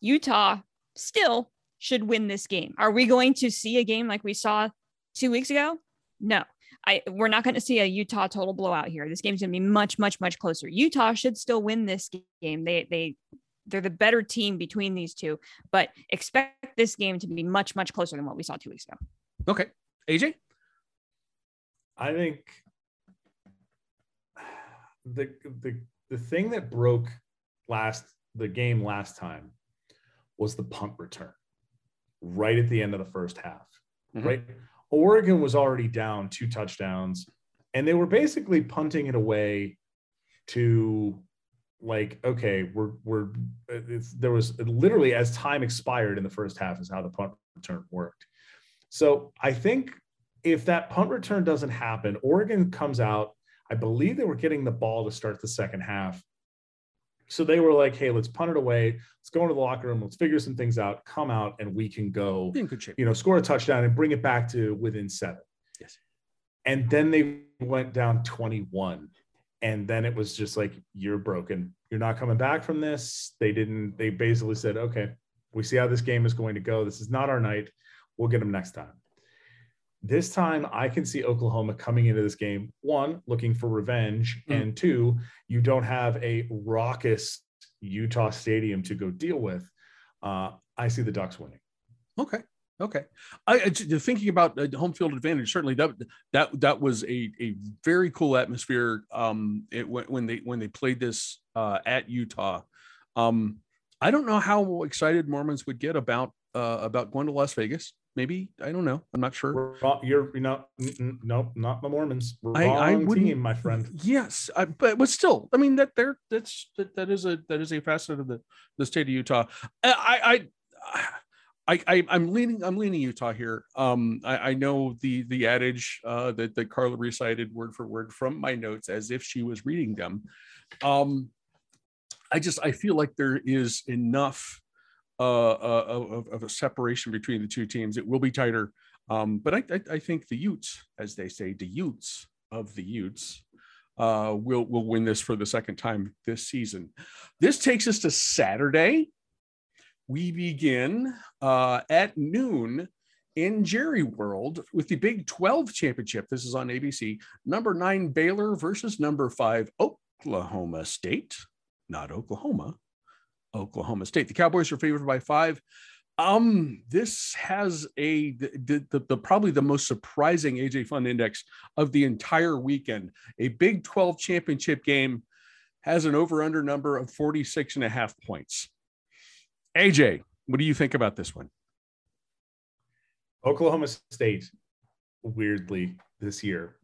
Utah still should win this game. Are we going to see a game like we saw two weeks ago? No. I, we're not going to see a Utah total blowout here. This game's going to be much, much, much closer. Utah should still win this game. They, they, they're the better team between these two, but expect this game to be much, much closer than what we saw two weeks ago. Okay, AJ. I think the the the thing that broke last the game last time was the punt return right at the end of the first half, mm-hmm. right? Oregon was already down two touchdowns, and they were basically punting it away to like, okay, we're we're there was literally as time expired in the first half is how the punt return worked. So I think if that punt return doesn't happen, Oregon comes out. I believe they were getting the ball to start the second half. So they were like, hey, let's punt it away. Let's go into the locker room. Let's figure some things out, come out, and we can go, in good shape. you know, score a touchdown and bring it back to within seven. Yes. And then they went down 21. And then it was just like, you're broken. You're not coming back from this. They didn't, they basically said, okay, we see how this game is going to go. This is not our night. We'll get them next time. This time, I can see Oklahoma coming into this game, one, looking for revenge, mm. and two, you don't have a raucous Utah Stadium to go deal with. Uh, I see the Ducks winning. Okay. Okay. I, I thinking about uh, home field advantage. Certainly, that that that was a, a very cool atmosphere. Um, it, when, when they when they played this uh, at Utah. Um, I don't know how excited Mormons would get about uh, about going to Las Vegas maybe I don't know. I'm not sure. You're you know no not the Mormons. Wrong I, I team, my friend. Yes, I, but but still, I mean that there that's that, that is a that is a facet of the the state of Utah. I I. I, I am leaning I'm leaning Utah here. Um, I, I know the the adage uh, that that Carla recited word for word from my notes as if she was reading them. Um, I just I feel like there is enough uh, uh, of, of, a separation between the two teams. It will be tighter. Um, but I, I, I, think the Utes, as they say, the Utes of the Utes, uh, will will win this for the second time this season. This takes us to Saturday. We begin uh, at noon in Jerry World with the Big 12 championship. This is on ABC. Number nine Baylor versus number five Oklahoma State, not Oklahoma, Oklahoma State. The Cowboys are favored by five. Um, this has a the, the, the, probably the most surprising AJ Fun Index of the entire weekend. A Big 12 championship game has an over-under number of 46 and a half points. AJ, what do you think about this one? Oklahoma State, weirdly, this year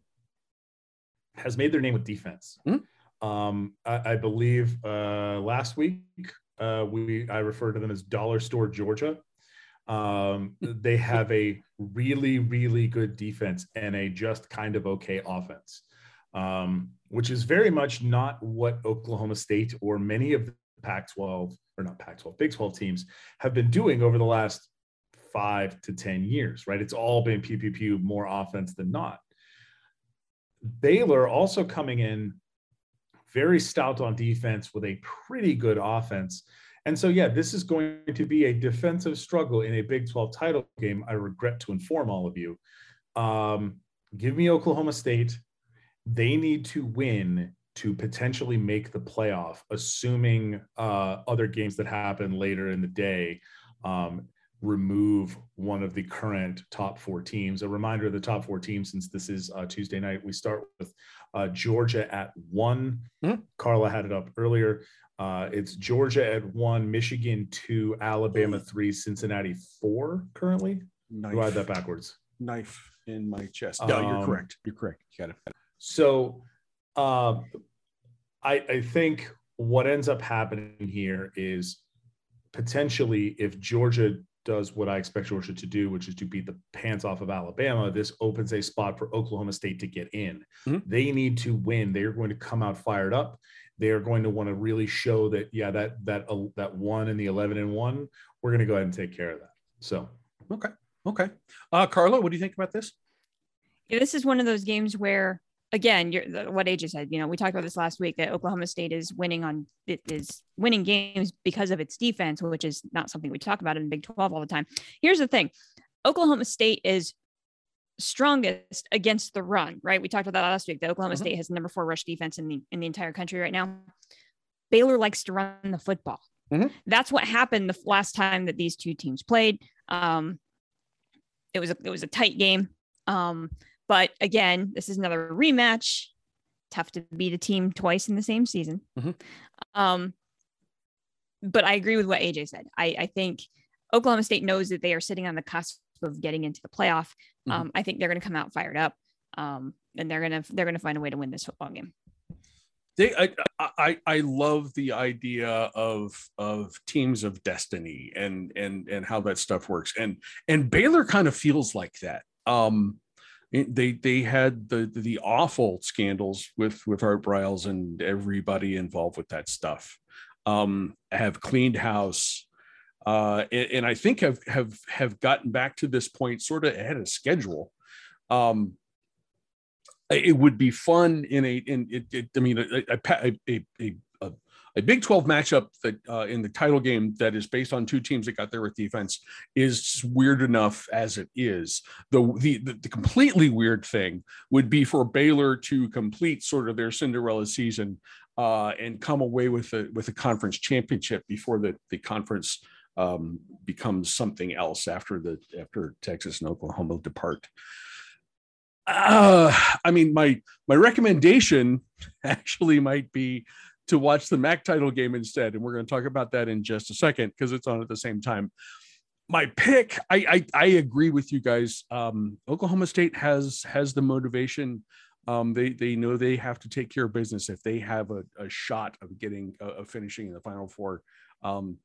has made their name with defense. Mm-hmm. Um, I, I, believe uh, last week uh, we I refer to them as Dollar Store Georgia. Um, they have a really, really good defense and a just kind of okay offense, um, which is very much not what Oklahoma State or many of the Pac 12 or not Pac 12, Big 12 teams have been doing over the last five to 10 years, right? It's all been PPP more offense than not. Baylor also coming in very stout on defense with a pretty good offense. And so, yeah, this is going to be a defensive struggle in a Big 12 title game. I regret to inform all of you. Um, give me Oklahoma State. They need to win to potentially make the playoff, assuming uh, other games that happen later in the day. Um, remove one of the current top four teams. A reminder of the top four teams, since this is uh, Tuesday night, we start with uh, Georgia at one. Mhm. Carla had it up earlier. Uh, it's Georgia at one, Michigan two, Alabama three, Cincinnati four currently. Knife, Do I have that backwards? knife in my chest. No, you're Um, correct. You're correct. You got it. So uh, I, I think what ends up happening here is potentially if Georgia does what I expect Georgia to do, which is to beat the pants off of Alabama, this opens a spot for Oklahoma State to get in. Mhm. They need to win. They are going to come out fired up. They are going to want to really show that, yeah, that that uh, that one and the eleven and one, we're going to go ahead and take care of that. So Okay. Okay. Uh, Carla, what do you think about this? Yeah, this is one of those games where, again, you're, what AJ said. You know, we talked about this last week that Oklahoma State is winning on it is winning games because of its defense, which is not something we talk about in Big Twelve all the time. Here's the thing: Oklahoma State is strongest against the run. Right? We talked about that last week. That Oklahoma Mhm. State has the number four rush defense in the in the entire country right now. Baylor likes to run the football. Mhm. That's what happened the last time that these two teams played. Um, it was a, it was a tight game. Um, but again, this is another rematch. Tough to beat a team twice in the same season. Mhm. Um, but I agree with what AJ said. I, I think Oklahoma State knows that they are sitting on the cusp of getting into the playoff. Mhm. Um, I think they're going to come out fired up, um, and they're gonna they're gonna find a way to win this football game. They, I, I, I love the idea of of teams of destiny and and and how that stuff works. And and Baylor kind of feels like that. Um, they they had the the awful scandals with with Art Briles and everybody involved with that stuff. Um, have cleaned house. Uh, and, and I think have have have gotten back to this point sort of ahead of schedule. Um, it would be fun in a in it, it I mean a a, a, a, a, Big 12 matchup that uh, in the title game that is based on two teams that got there with defense is weird enough as it is. The, the the the completely weird thing would be for Baylor to complete sort of their Cinderella season uh, and come away with a with a conference championship before the the conference um, becomes something else after the after Texas and Oklahoma depart. Uh, I mean, my my recommendation actually might be to watch the MAC title game instead, and we're going to talk about that in just a second because it's on at the same time. My pick, I, I I agree with you guys. Um, Oklahoma State has has the motivation. Um, they they know they have to take care of business if they have a, a shot of getting uh, of finishing in the Final Four. Um,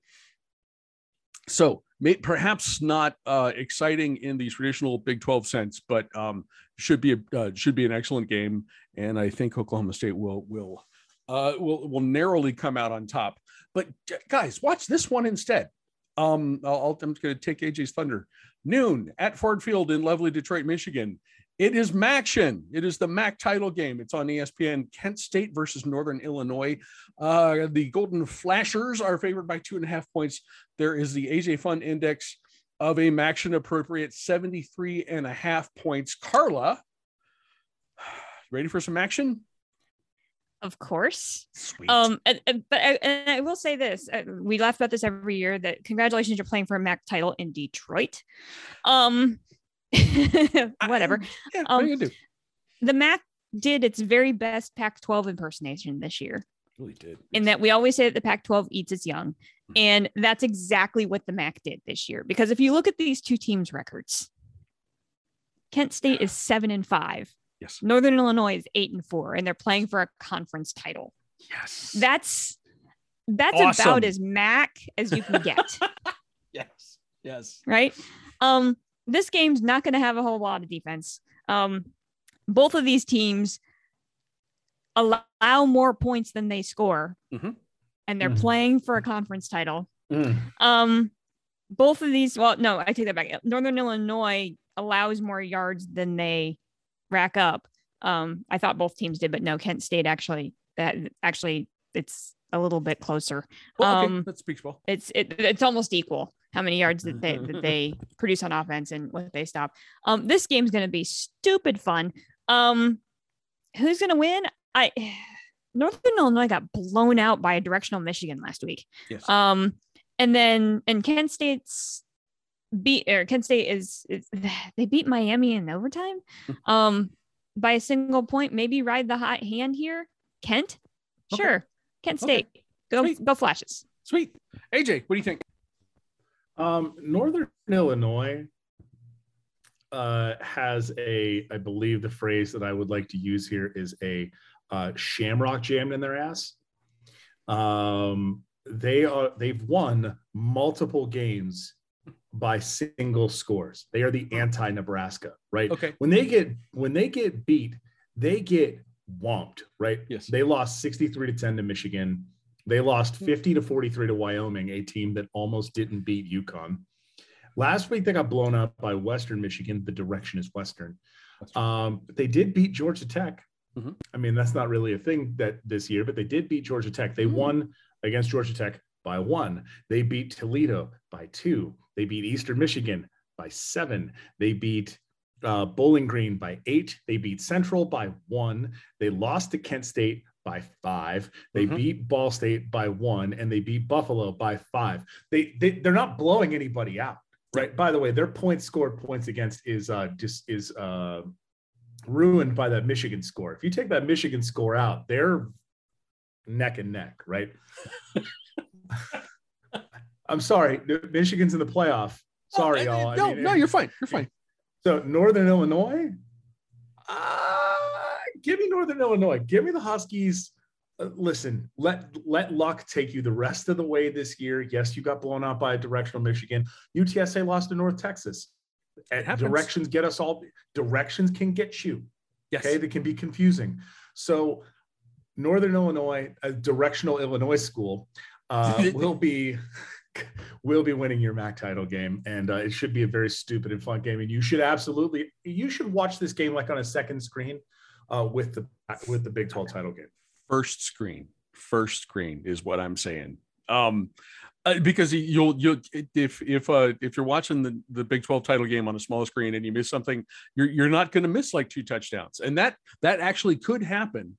so may, perhaps not uh, exciting in the traditional Big 12 sense, but um, should be a uh, should be an excellent game, and I think Oklahoma State will will uh, will will narrowly come out on top. But guys, watch this one instead. Um, I'll, I'm going to take AJ's thunder. Noon at Ford Field in lovely Detroit, Michigan. It is MACtion. It is the MAC title game. It's on ESPN. Kent State versus Northern Illinois. Uh, the Golden Flashes are favored by two and a half points. There is the AJ Fun Index of a MACtion appropriate 73 and a half points. Carla, ready for some action? Of course. Sweet. Um, and, and- but I, and I will say this: uh, we laugh about this every year. That congratulations, you're playing for a MAC title in Detroit. Um, whatever. Yeah, what um, you do? The MAC did its very best Pac-12 impersonation this year. Really did. in that we always say that the Pac 12 eats its young. Hmm. And that's exactly what the MAC did this year. Because if you look at these two teams' records, Kent State is seven and five, Yes. Northern Illinois is eight and four, and they're playing for a conference title. Yes. That's that's Awesome. about as MAC as you can get, yes. Yes. right? Um, this game's not going to have a whole lot of defense. Um, both of these teams allow more points than they score, Mhm. and they're Mhm. playing for a conference title. Mm. Um, both of these, well, no, I take that back. Northern Illinois allows more yards than they rack up. Um, I thought both teams did, but no, Kent State actually that actually it's a little bit closer. Well, okay, Um, that speaks well. It's it, it's almost equal how many yards that they that they produce on offense and what they stop. Um, this game's gonna be stupid fun. Um, who's gonna win? I Northern Illinois got blown out by a directional Michigan last week. Yes. Um, and then and Kent State's beat or Kent State is, is they beat Miami in overtime um by a single point. Maybe ride the hot hand here. Kent, Okay. sure. Kent Okay. State, go Sweet. go flashes. Sweet. AJ, what do you think? Um, Northern Illinois uh, has a, I believe the phrase that I would like to use here is a uh, shamrock jammed in their ass. Um, they are they've won multiple games by single scores. They are the anti-Nebraska, right? Okay. When they get when they get beat, they get whomped, right? Yes. They lost 63 to 10 to Michigan. They lost 50 to 43 to Wyoming, a team that almost didn't beat UConn. Last week they got blown up by Western Michigan. The direction is Western. Um, but they did beat Georgia Tech. Mhm. I mean, that's not really a thing that this year, but they did beat Georgia Tech. They Mhm. won against Georgia Tech by one. They beat Toledo by two. They beat Eastern Michigan by seven. They beat uh, Bowling Green by eight. They beat Central by one. They lost to Kent State by five. They Mhm. beat Ball State by one, and they beat Buffalo by five. They, they they're not blowing anybody out, right? By the way, their points scored, points against is uh, just is uh, ruined by that Michigan score. If you take that Michigan score out, they're neck and neck, right? I'm sorry, Michigan's in the playoff. Sorry, Oh, y'all. I No, mean, no, you're fine. You're fine. so Northern Illinois, uh, give me Northern Illinois. Give me the Huskies. Uh, listen, let let luck take you the rest of the way this year. Yes, you got blown out by a directional Michigan. UTSA lost to North Texas. Directions get us all. Directions can get you. Yes. Okay, they can be confusing. So, Northern Illinois, a directional Illinois school, uh, will be will be winning your MAC title game, and uh, it should be a very stupid and fun game. And you should absolutely you should watch this game like on a second screen uh, with the with the Big Twelve title game. first screen first screen is what i'm saying um uh, because you'll you'll if if uh if you're watching the the big 12 title game on a small screen and you miss something you're you're not going to miss like two touchdowns and that that actually could happen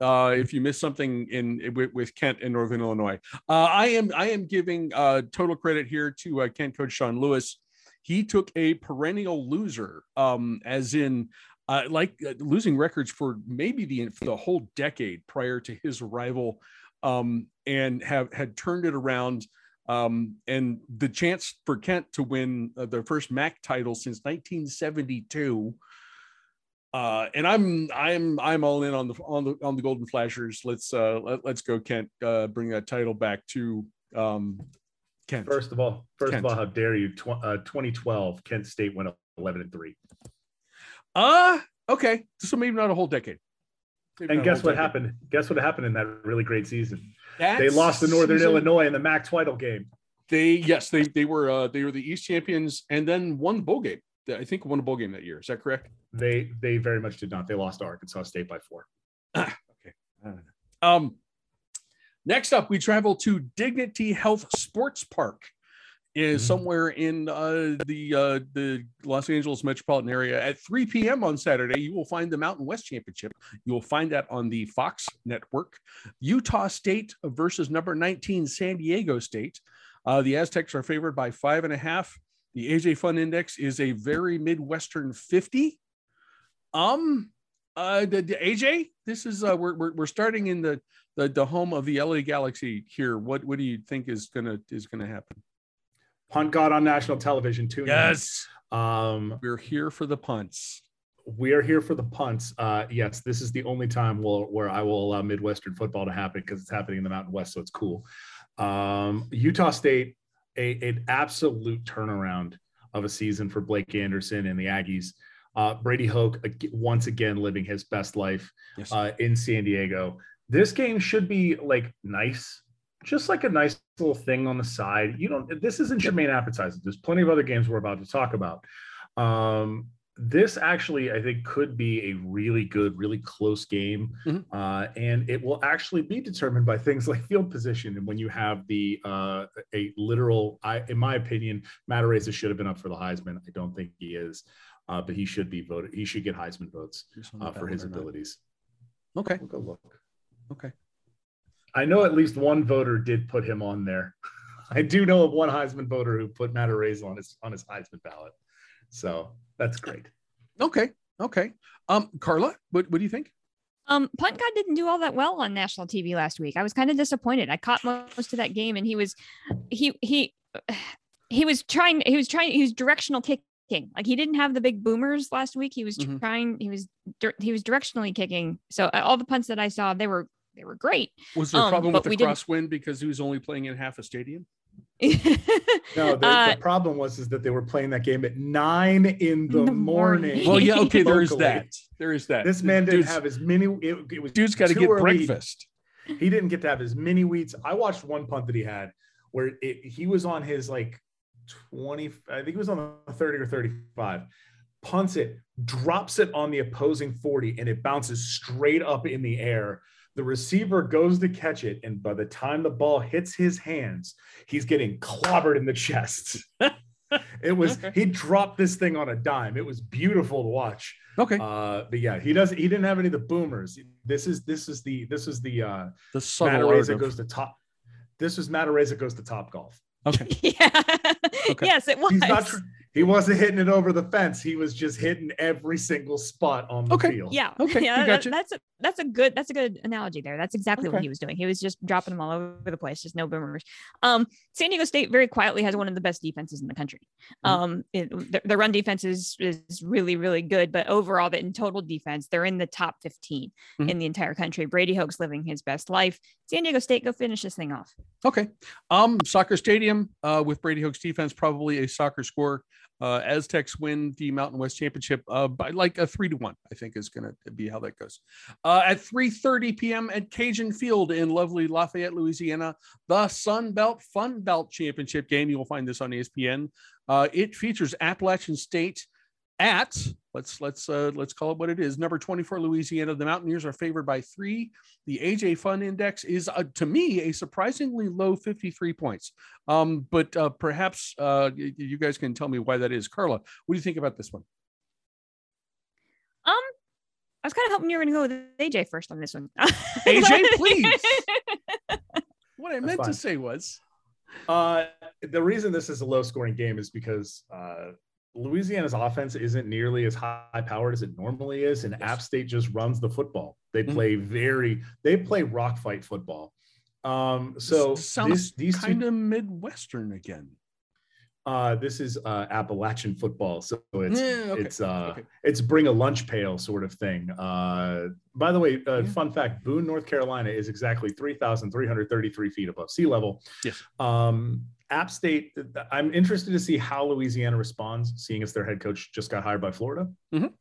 uh if you miss something in with, with kent in northern illinois uh i am i am giving uh total credit here to uh, kent coach sean lewis he took a perennial loser um as in uh, like uh, losing records for maybe the for the whole decade prior to his arrival, um, and have had turned it around. Um, and the chance for Kent to win uh, their first MAC title since 1972. Uh, and I'm I'm I'm all in on the on the on the Golden Flashes. Let's uh, let, let's go Kent. Uh, bring that title back to um, Kent. First of all, first Kent. of all, how dare you? Tw- uh, 2012, Kent State went 11 and three. Uh okay. So maybe not a whole decade. Maybe And guess what decade. happened? Guess what happened in that really great season? That They lost to Northern season- Illinois in the MAC title game. They yes, they they were uh they were the East champions and then won the bowl game. I think won a bowl game that year. Is that correct? They they very much did not. They lost to Arkansas State by four. Okay. Um next up we travel to Dignity Health Sports Park. Is Mhm. somewhere in uh, the uh, the Los Angeles metropolitan area at 3 p.m. on Saturday. You will find the Mountain West Championship. You will find that on the Fox Network. Utah State versus number 19 San Diego State. Uh, the Aztecs are favored by five and a half. The AJ Fun Index is a very Midwestern 50. Um, uh, the, the AJ, this is uh, we're, we're we're starting in the, the the home of the LA Galaxy here. What what do you think is gonna is gonna happen? Punt God on national television too. Yes. Um, we're here for the punts. we are here for the punts. Uh, yes, this is the only time we'll, where I will allow Midwestern football to happen because it's happening in the Mountain West, so it's cool. Um, Utah State, a, an absolute turnaround of a season for Blake Anderson and the Aggies. Uh, Brady Hoke once again living his best life Yes. uh, in San Diego. This game should be like nice, just like a nice little thing on the side. You don't. This isn't your main appetizer. There's plenty of other games we're about to talk about. Um, this actually, I think, could be a really good, really close game, Mhm. uh, and it will actually be determined by things like field position. And when you have the uh, a literal, I, in my opinion, Matt Araiza should have been up for the Heisman. I don't think he is, uh, but he should be voted. He should get Heisman votes uh, for his abilities. Okay. We'll go look. Okay. I know at least one voter did put him on there. I do know of one Heisman voter who put Matt Araiza on his on his Heisman ballot. So that's great. Okay. Okay. Um, Carla, what, what do you think? Um, Punt God didn't do all that well on national TV last week. I was kind of disappointed. I caught most of that game, and he was, he he he was trying. He was trying. He was directional kicking. Like he didn't have the big boomers last week. He was Mhm. trying. He was he was directionally kicking. So uh, all the punts that I saw, they were they were great. Was there a Um, problem but with the crosswind because he was only playing in half a stadium? No, the, Uh, the problem was is that they were playing that game at nine in the, the morning. morning. Well, yeah, okay, there is Locally. that. There is that. This man didn't Dude's- have as many. It, it was Dude's got to get early. breakfast. He didn't get to have as many wheats. I watched one punt that he had where it, he was on his like 20, I think he was on the 30 or 35, punts it, drops it on the opposing 40, and it bounces straight up in the air. The receiver goes to catch it, and by the time the ball hits his hands, he's getting clobbered in the chest. it was Okay. he dropped this thing on a dime. It was beautiful to watch. Okay. Uh, but yeah, he doesn't. He didn't have any of the boomers. This is this is the this is the uh, the Matt subtle of, goes to top. This is Matt Araiza goes to Topgolf. okay. yeah. Okay. Yes, it was. He's not. Tr- He wasn't hitting it over the fence. He was just hitting every single spot on the Okay. field. Yeah. Okay, Yeah. that- gotcha. that's a that's a good that's a good analogy there. That's exactly what he was doing. He was just dropping them all over the place, just no boomers. Um, San Diego State very quietly has one of the best defenses in the country. Mhm. Um, it, the, the run defense is is really really good, but overall, the in total defense, they're in the top 15 Mhm. in the entire country. Brady Hoke's living his best life. San Diego State, go finish this thing off. Okay. Um, soccer stadium uh, with Brady Hoke's defense, probably a soccer score. Uh, Aztecs win the Mountain West Championship uh, by like a three to one. I think is going to be how that goes. Uh, at 3:30 p.m. at Cajun Field in lovely Lafayette, Louisiana, the Sun Belt Fun Belt Championship game. You will find this on ESPN. Uh, it features Appalachian State at let's let's uh, let's call it what it is. Number 24, Louisiana. The Mountaineers are favored by three. The AJ Fun Index is uh, to me a surprisingly low 53 points. Um, but uh, perhaps uh, you guys can tell me why that is. Carla, what do you think about this one? Um, I was kind of hoping you were going to go with AJ first on this one. AJ, please. What I That's meant to say was, Uh, the reason this is a low scoring game is because uh, Louisiana's offense isn't nearly as high powered as it normally is, and Yes. App State just runs the football. They Mhm. play very, they play rock fight football. Um, so this these kind of Midwestern again. uh, this is uh, Appalachian football, so it's Yeah, okay, it's uh, okay. it's bring a lunch pail sort of thing. Uh, by the way, uh, Yeah. fun fact: Boone, North Carolina, is exactly three thousand three hundred thirty-three feet above sea level. Yes. Um, App State. I'm interested to see how Louisiana responds, seeing as their head coach just got hired by Florida. Mhm.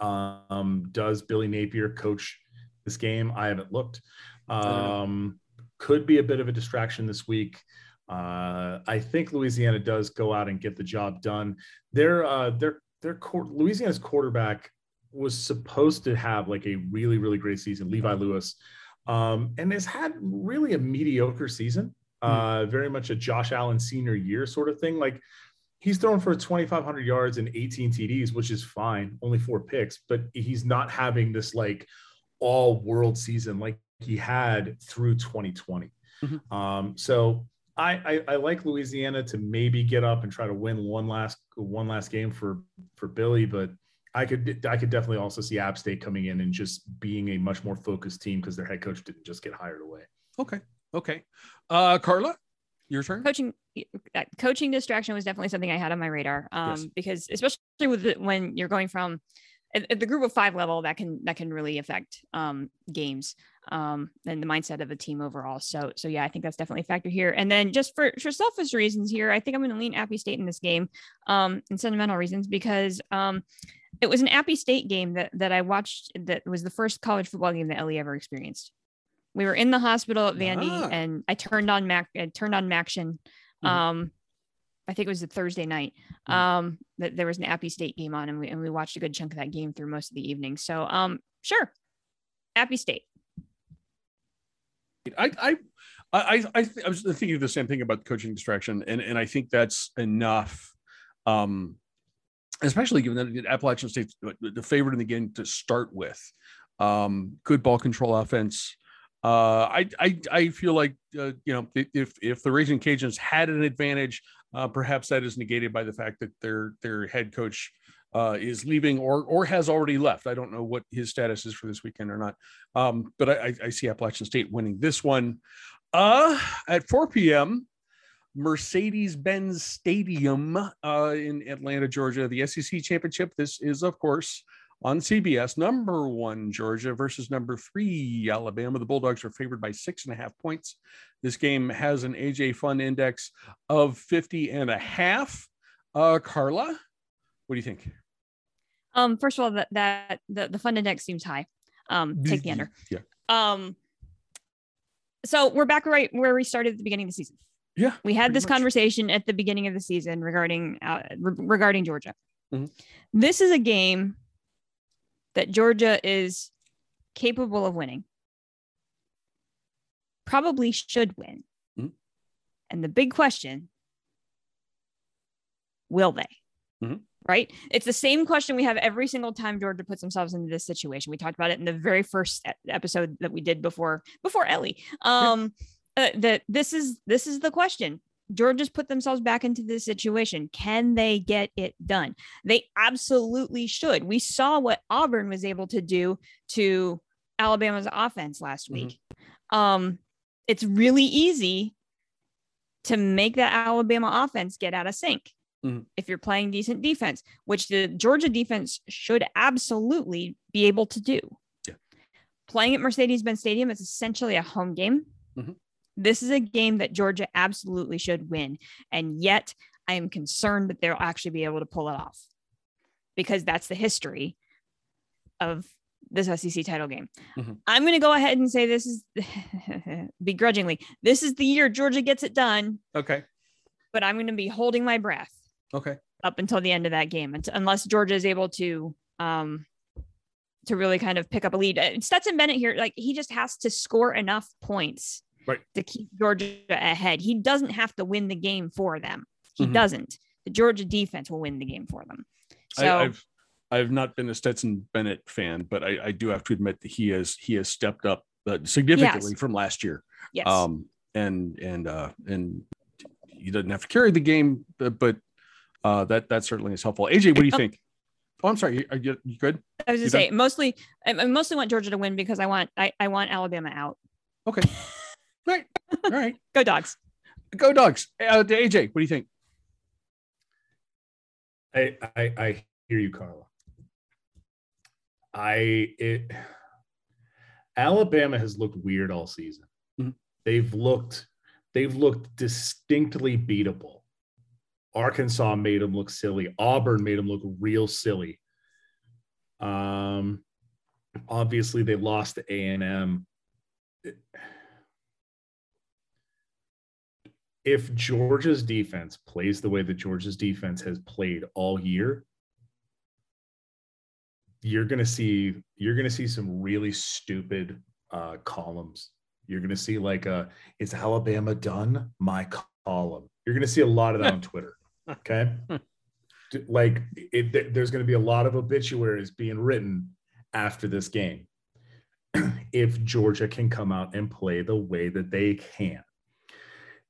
Um, does Billy Napier coach this game? I haven't looked. Um, could be a bit of a distraction this week. Uh, I think Louisiana does go out and get the job done. Their uh, their their quar- Louisiana's quarterback was supposed to have like a really really great season, Levi Lewis, um, and has had really a mediocre season. Uh, very much a Josh Allen senior year sort of thing. Like he's thrown for 2,500 yards and 18 TDs, which is fine, only four picks, but he's not having this like all world season like he had through 2020. Mhm. Um, so I, I I like Louisiana to maybe get up and try to win one last one last game for for Billy, but I could I could definitely also see App State coming in and just being a much more focused team because their head coach didn't just get hired away. Okay. Okay. Uh, Carla, your turn. coaching that coaching distraction was definitely something I had on my radar. Um, Yes. because especially with the, when you're going from at, at the group of five level, that can that can really affect um games um and the mindset of a team overall. So so yeah, I think that's definitely a factor here. And then just for for selfish reasons here, I think I'm going to lean Appy State in this game, um, and sentimental reasons because um. It was an Appy State game that that I watched. That was the first college football game that Ellie ever experienced. We were in the hospital at Vandy, Ah. and I turned on Mac. I turned on Maction. Mhm. Um, I think it was a Thursday night. Mhm. Um, that there was an Appy State game on, and we and we watched a good chunk of that game through most of the evening. So, um, sure, Appy State. I I I I, th- I was thinking the same thing about coaching distraction, and and I think that's enough. Um, especially given that Appalachian State's the favorite in the game to start with. Um, good ball control offense. Uh, I, I I feel like uh, you know if if the Raging Cajuns had an advantage, uh, perhaps that is negated by the fact that their their head coach uh, is leaving or or has already left. I don't know what his status is for this weekend or not. Um, but I, I see Appalachian State winning this one. Uh, at 4 p.m. Mercedes-Benz Stadium in Atlanta, Georgia, the SEC championship. This is, of course, on CBS. Number one, Georgia versus number three, Alabama. The Bulldogs are favored by six and a half points. This game has an AJ Fun index of 50 and a half. Uh, Carla, what do you think? Um, first of all, that that the, the fun index seems high. Um, take the under. Yeah. Um, so we're back right where we started at the beginning of the season. Yeah. We had this much. conversation at the beginning of the season regarding uh, re- regarding Georgia. Mhm. This is a game that Georgia is capable of winning. Probably should win. Mhm. And the big question will they? Mhm. Right? It's the same question we have every single time Georgia puts themselves into this situation. We talked about it in the very first episode that we did before before Ellie. Um uh, that this is this is the question. Georgia's put themselves back into this situation. Can they get it done? They absolutely should. We saw what Auburn was able to do to Alabama's offense last Mhm. week. Um, it's really easy to make that Alabama offense get out of sync Mhm. if you're playing decent defense, which the Georgia defense should absolutely be able to do. Yeah. Playing at Mercedes Benz Stadium is essentially a home game. Mhm. This is a game that Georgia absolutely should win. And yet I am concerned that they'll actually be able to pull it off because that's the history of this SEC title game. Mhm. I'm going to go ahead and say this is begrudgingly, this is the year Georgia gets it done, Okay. but I'm going to be holding my breath Okay. up until the end of that game unless Georgia is able to um to really kind of pick up a lead. Uh, Stetson Bennett here, like he just has to score enough points Right. to keep Georgia ahead. He doesn't have to win the game for them. He Mhm. doesn't. The Georgia defense will win the game for them. So I, I've I've not been a Stetson Bennett fan, but I, I do have to admit that he has he has stepped up uh, significantly Yes. from last year. yes, Um, and and uh, and he doesn't have to carry the game, but, but uh, that that certainly is helpful. AJ, what do you Um, think? Oh, I'm sorry. Are you, you good? I was just say mostly I, I mostly want Georgia to win because I want I, I want Alabama out. Okay. right. All right. Go dogs. Go dogs. Uh, AJ, what do you think? I, I I hear you, Carla. I it Alabama has looked weird all season. Mhm. They've looked they've looked distinctly beatable. Arkansas made them look silly. Auburn made them look real silly. Um, obviously they lost to A and M. If Georgia's defense plays the way that Georgia's defense has played all year, you're gonna see you're gonna see some really stupid uh, columns. You're gonna see like a "Is Alabama done?" My column. You're gonna see a lot of that on Twitter. Okay, like it, th- there's gonna be a lot of obituaries being written after this game if Georgia can come out and play the way that they can.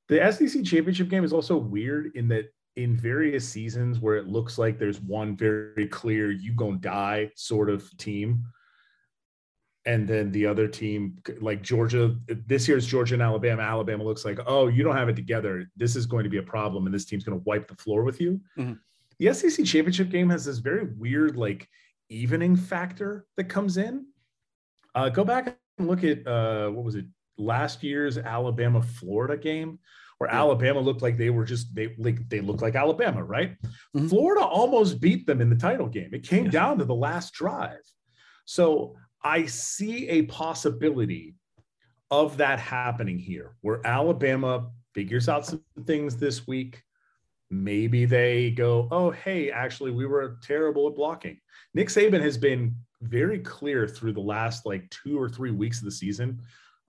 The SEC championship game is also weird in that in various seasons where it looks like there's one very clear you gonna die sort of team. And then the other team like georgia this year's georgia and alabama. Alabama looks like oh you don't have it together. This is going to be a problem and this team's going to wipe the floor with you. Mhm. the sec championship game has this very weird like evening factor that comes in. Uh, go back and look at uh, what was it last year's alabama florida game where Yeah. Alabama looked like they were just they like they looked like Alabama, right? Mhm. Florida almost beat them in the title game. It came down to the last drive. So I see a possibility of that happening here, where Alabama figures out some things this week. Maybe they go, oh, hey, actually, we were terrible at blocking. Nick Saban has been very clear through the last like two or three weeks of the season.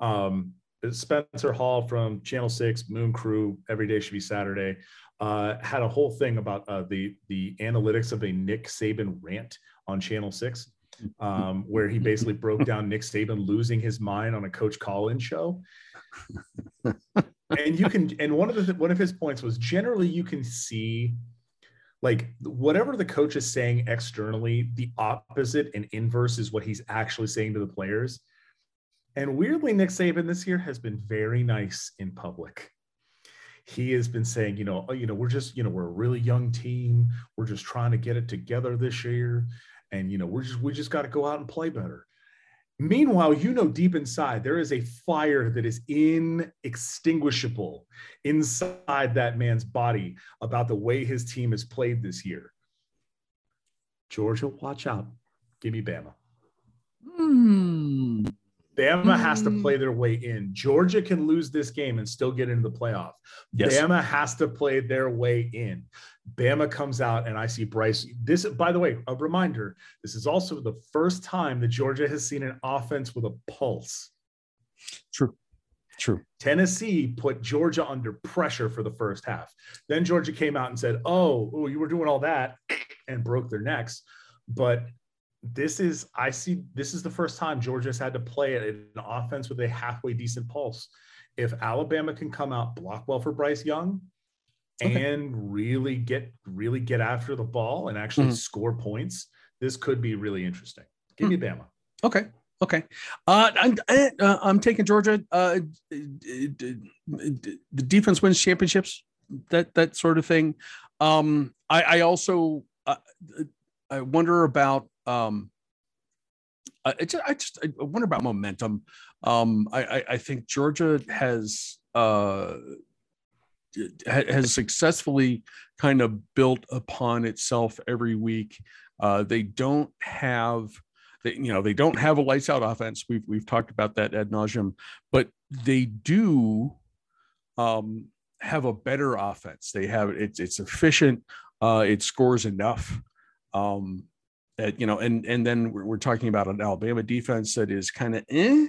Um, Spencer Hall from Channel Six, Moon Crew, Every Day Should Be Saturday, uh, had a whole thing about uh, the the analytics of a Nick Saban rant on Channel Six. um, where he basically broke down Nick Saban losing his mind on a Coach Collins show. and you can, and one of the one of his points was generally you can see like whatever the coach is saying externally, the opposite and inverse is what he's actually saying to the players. And weirdly, Nick Saban this year has been very nice in public. He has been saying, you know, oh, you know, we're just, you know, we're a really young team. We're just trying to get it together this year, and you know, we're just we just got to go out and play better. Meanwhile, you know, deep inside, there is a fire that is inextinguishable inside that man's body about the way his team has played this year. Georgia, watch out. Give me Bama. Hmm. Bama mm. has to play Hmm. their way in. Georgia can lose this game and still get into the playoff. Yes. Bama has to play their way in. Bama comes out, and I see Bryce. This, by the way, a reminder this is also the first time that Georgia has seen an offense with a pulse. True. True. Tennessee put Georgia under pressure for the first half. Then Georgia came out and said, Oh, oh you were doing all that and broke their necks. But this is, I see, this is the first time Georgia's had to play an offense with a halfway decent pulse. If Alabama can come out, block well for Bryce Young, Okay. and really get really get after the ball and actually Mhm. score points, this could be really interesting. Give me Bama. Okay. Okay. Uh, I'm, uh, I'm taking Georgia. Uh, the defense wins championships. That that sort of thing. Um, I, I also uh, I wonder about. Um, I, just, I just I wonder about momentum. Um, I, I, I think Georgia has uh, has successfully kind of built upon itself every week. Uh, they don't have they, you know, they don't have a lights out offense. We've we've talked about that ad nauseum, but they do um, have a better offense. They have it's it's efficient. Uh, it scores enough. Um, you know, and and then we're, we're talking about an Alabama defense that is kind of eh.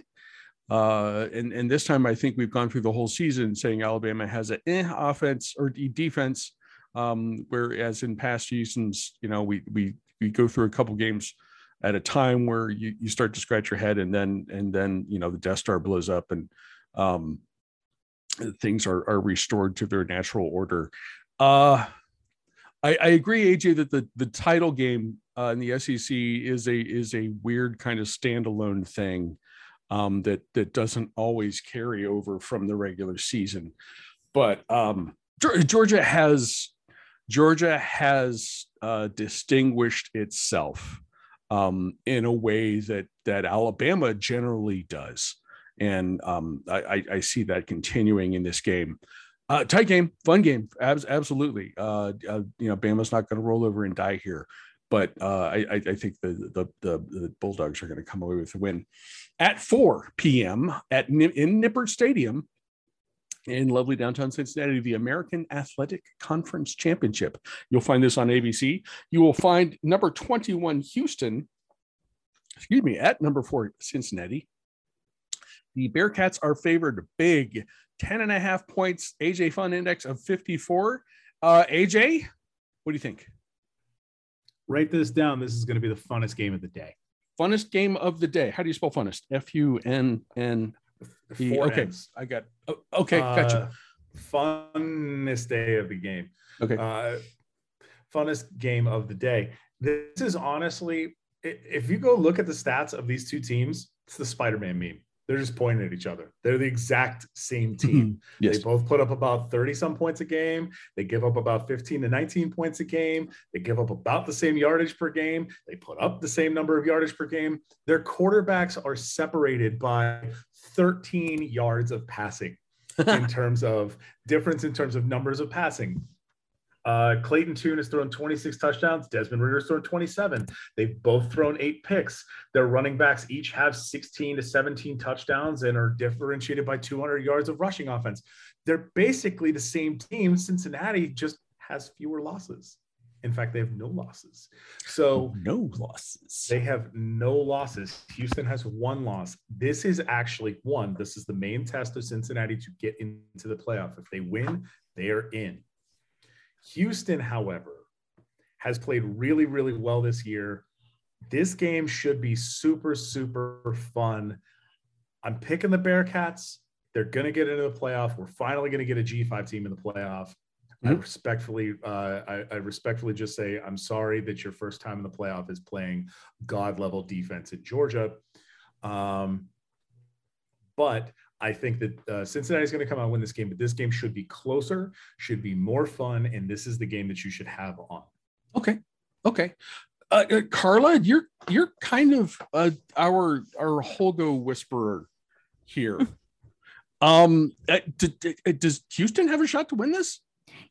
Uh, and and this time I think we've gone through the whole season saying Alabama has an eh offense or defense. Um, whereas in past seasons, you know, we we we go through a couple games at a time where you, you start to scratch your head and then and then you know the death star blows up and um things are are restored to their natural order uh i i agree aj that the the title game uh, the sec is a is a weird kind of standalone thing um that that doesn't always carry over from the regular season but um georgia has georgia has uh distinguished itself um, in a way that that Alabama generally does, and um, I, I, I see that continuing in this game. Uh, tight game, fun game, Abs- absolutely. Uh, uh, you know, Bama's not going to roll over and die here, but uh, I, I think the, the the the Bulldogs are going to come away with a win at 4 p.m. at in Nippert Stadium in lovely downtown Cincinnati, the American Athletic Conference Championship. You'll find this on ABC. You will find number 21 Houston, excuse me, at number four Cincinnati. The Bearcats are favored big, 10 and a half points, AJ Fun Index of 54. Uh, AJ, what do you think? Write this down. This is going to be the funnest game of the day. Funnest game of the day. How do you spell funnest? F U N N. Okay, N's. I got. oh, okay, gotcha. Uh, funnest day of the game. Okay. Uh, funnest game of the day. This is honestly, if you go look at the stats of these two teams, it's the Spider-Man meme. They're just pointing at each other. They're the exact same hmm. team. yes. They both put up about 30 some points a game. They give up about 15 to 19 points a game. They give up about the same yardage per game. They put up the same number of yardage per game. Their quarterbacks are separated by 13 yards of passing in terms of difference in terms of numbers of passing. Uh, Clayton Tune has thrown 26 touchdowns. Desmond Ridder's thrown 27. They've both thrown eight picks. Their running backs each have 16 to 17 touchdowns and are differentiated by 200 yards of rushing offense. They're basically the same team. Cincinnati just has fewer losses. In fact, they have no losses. So no losses. they have no losses. Houston has one loss. This is actually one. This is the main test of Cincinnati to get into the playoff. If they win, they are in. Houston, however, has played really, really well this year. This game should be super, super fun. I'm picking the Bearcats. They're going to get into the playoff. We're finally going to get a G5 team in the playoff. Mm-hmm. I respectfully, uh, I, I, respectfully just say, I'm sorry that your first time in the playoff is playing God level defense in Georgia. Um, but I think that uh, Cincinnati is going to come out and win this game, but this game should be closer, should be more fun, and this is the game that you should have on. Okay, okay. Uh, uh, Carla, you're you're kind of uh, our our Holgo whisperer here. um, uh, does Houston have a shot to win this?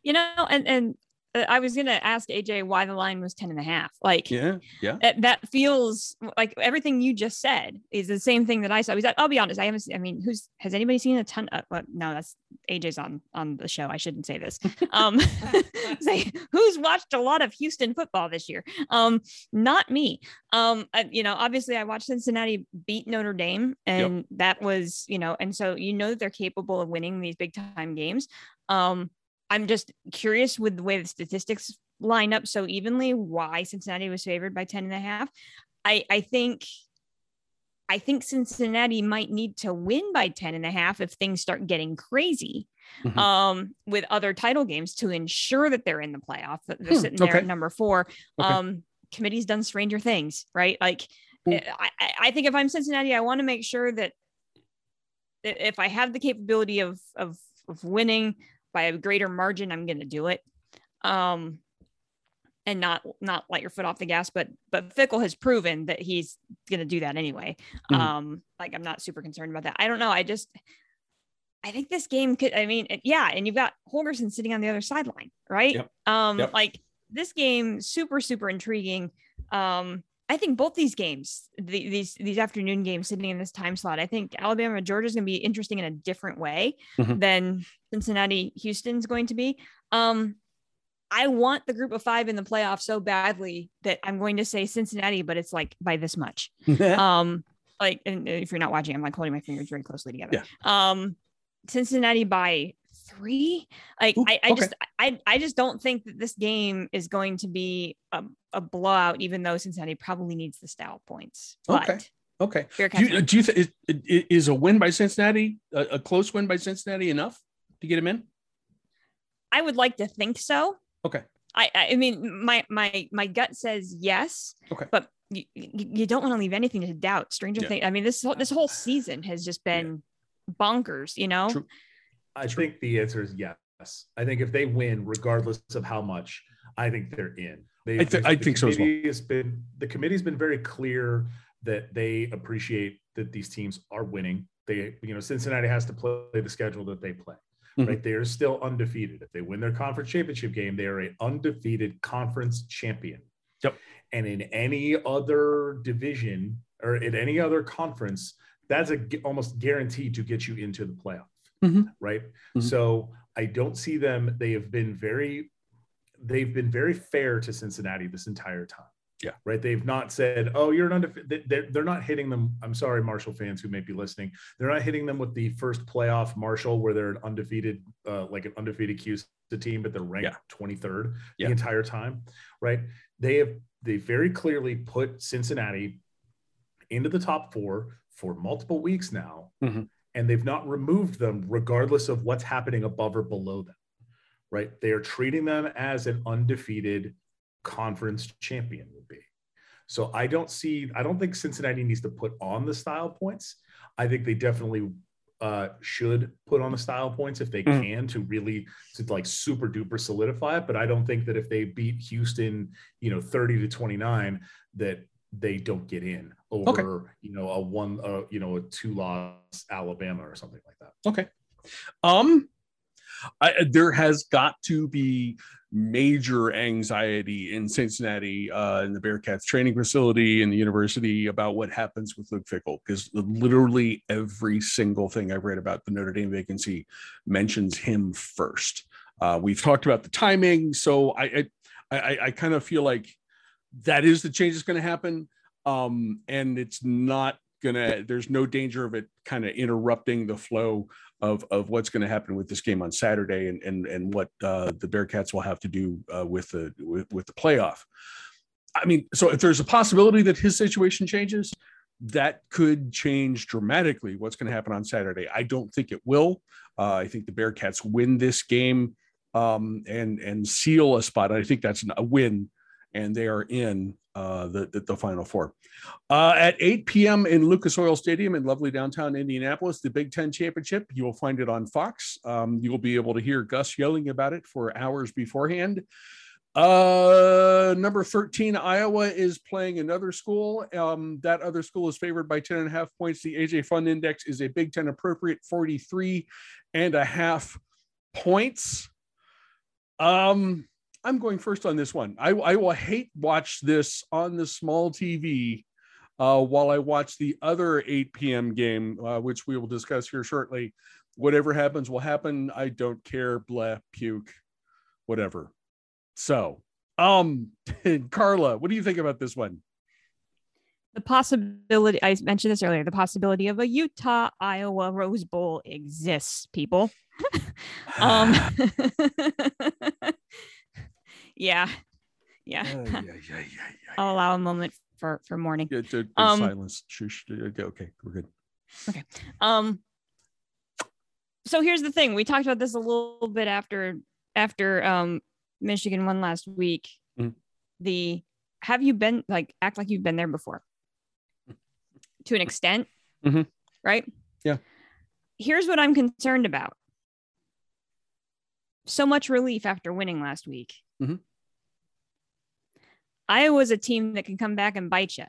You know, and and uh, I was going to ask AJ why the line was 10 and a half. Like, yeah, yeah. That, that feels like everything you just said is the same thing that I saw. Because I'll be honest, I haven't, I mean, who's, has anybody seen a ton of, well, no, that's AJ's on, on the show. I shouldn't say this. Um, say who's watched a lot of Houston football this year? Um, not me. Um, I, you know, obviously I watched Cincinnati beat Notre Dame and yep. that was, you know, and so, you know, that they're capable of winning these big time games. Um, I'm just curious with the way the statistics line up so evenly why Cincinnati was favored by 10 and a half. I, I think I think Cincinnati might need to win by 10 and a half if things start getting crazy mm-hmm. um, with other title games to ensure that they're in the playoff. They're hmm, sitting there okay. at number four. Okay. Um, committee's done stranger things, right? Like, mm. I, I think if I'm Cincinnati, I want to make sure that if I have the capability of, of, of winning, by a greater margin, I'm going to do it. Um, and not not let your foot off the gas, but but Fickell has proven that he's going to do that anyway. Mm-hmm. Um, like I'm not super concerned about that. I don't know. I just I think this game could. I mean, yeah, and you've got Holgorsen sitting on the other sideline, right? Yep. Um, yep. like this game, super super intriguing. Um, I think both these games, the, these these afternoon games sitting in this time slot, I think Alabama Georgia is going to be interesting in a different way mm-hmm. than Cincinnati Houston's going to be. Um, I want the group of five in the playoff so badly that I'm going to say Cincinnati, but it's like by this much. um, like, and if you're not watching, I'm like holding my fingers very closely together. Yeah. Um, Cincinnati by three. Like Ooh, I, I okay. just I I just don't think that this game is going to be a, a blowout, even though Cincinnati probably needs the style points. But okay. Okay. Do you, do you think is, is, a win by Cincinnati a, a, close win by Cincinnati enough to get him in? I would like to think so. Okay. I I mean my my my gut says yes. Okay. But you, you don't want to leave anything to doubt. Stranger yeah. things. I mean this this whole season has just been yeah. bonkers. You know. True. I think the answer is yes. I think if they win, regardless of how much, I think they're in. They, I, th- I think so as well. Has been, the committee's been very clear that they appreciate that these teams are winning. They, you know, Cincinnati has to play the schedule that they play. Mm-hmm. Right, they are still undefeated. If they win their conference championship game, they are an undefeated conference champion. Yep. And in any other division or in any other conference, that's a almost guaranteed to get you into the playoff mm-hmm. right? Mm-hmm. So I don't see them. They have been very, they've been very fair to Cincinnati this entire time. Yeah. Right. They've not said, oh, you're an undefeated. They're, they're not hitting them. I'm sorry, Marshall fans who may be listening. They're not hitting them with the first playoff Marshall where they're an undefeated, uh, like an undefeated Q team, but they're ranked yeah. 23rd yeah. the entire time. Right. They have, they very clearly put Cincinnati into the top four for multiple weeks now. Mm-hmm and they've not removed them regardless of what's happening above or below them right? They are treating them as an undefeated conference champion would be. So i don't see i don't think cincinnati needs to put on the style points. I think they definitely uh, should put on the style points if they mm. can to really to like super duper solidify it. But i don't think that if they beat houston you know 30 to 29 that they don't get in over okay. you know a one uh, you know a two loss Alabama or something like that. Okay. Um I, there has got to be major anxiety in Cincinnati, uh, in the Bearcats training facility, in the university about what happens with Luke Fickell because literally every single thing I've read about the Notre Dame vacancy mentions him first. Uh, we've talked about the timing, so I I, I, I kind of feel like that is the change that's going to happen um, and it's not gonna there's no danger of it kind of interrupting the flow of of what's going to happen with this game on saturday and and and what uh, the bearcats will have to do uh, with the with, with the playoff I mean, so if there's a possibility that his situation changes, that could change dramatically what's going to happen on Saturday. I don't think it will. Uh, I think the Bearcats win this game um, and and seal a spot. I think that's a win, and they are in uh, the, the, the Final Four. Uh, at 8 p.m. in Lucas Oil Stadium in lovely downtown Indianapolis, the Big Ten Championship. You will find it on Fox. Um, you will be able to hear Gus yelling about it for hours beforehand. Uh, number 13, Iowa is playing another school. Um, that other school is favored by 10 and a half points. The AJ Fun Index is a Big Ten appropriate 43 and a half points. Um, I'm going first on this one. I, I will hate watch this on the small TV uh, while I watch the other 8 p.m. game, uh, which we will discuss here shortly. Whatever happens will happen. I don't care. Blah, puke, whatever. So, um, Carla, what do you think about this one? The possibility, I mentioned this earlier, the possibility of a Utah Iowa Rose Bowl exists, people. um, yeah. Yeah. Uh, yeah, yeah, yeah, I'll allow a moment for for mourning. Yeah, to, um, silence. Shush. Okay, okay, we're good. Okay. Um. So here's the thing. We talked about this a little bit after after um Michigan won last week. Mm-hmm. The have you been like act like you've been there before to an extent, mm-hmm. right? Yeah. Here's what I'm concerned about. So much relief after winning last week. Mm-hmm. Iowa's a team that can come back and bite you.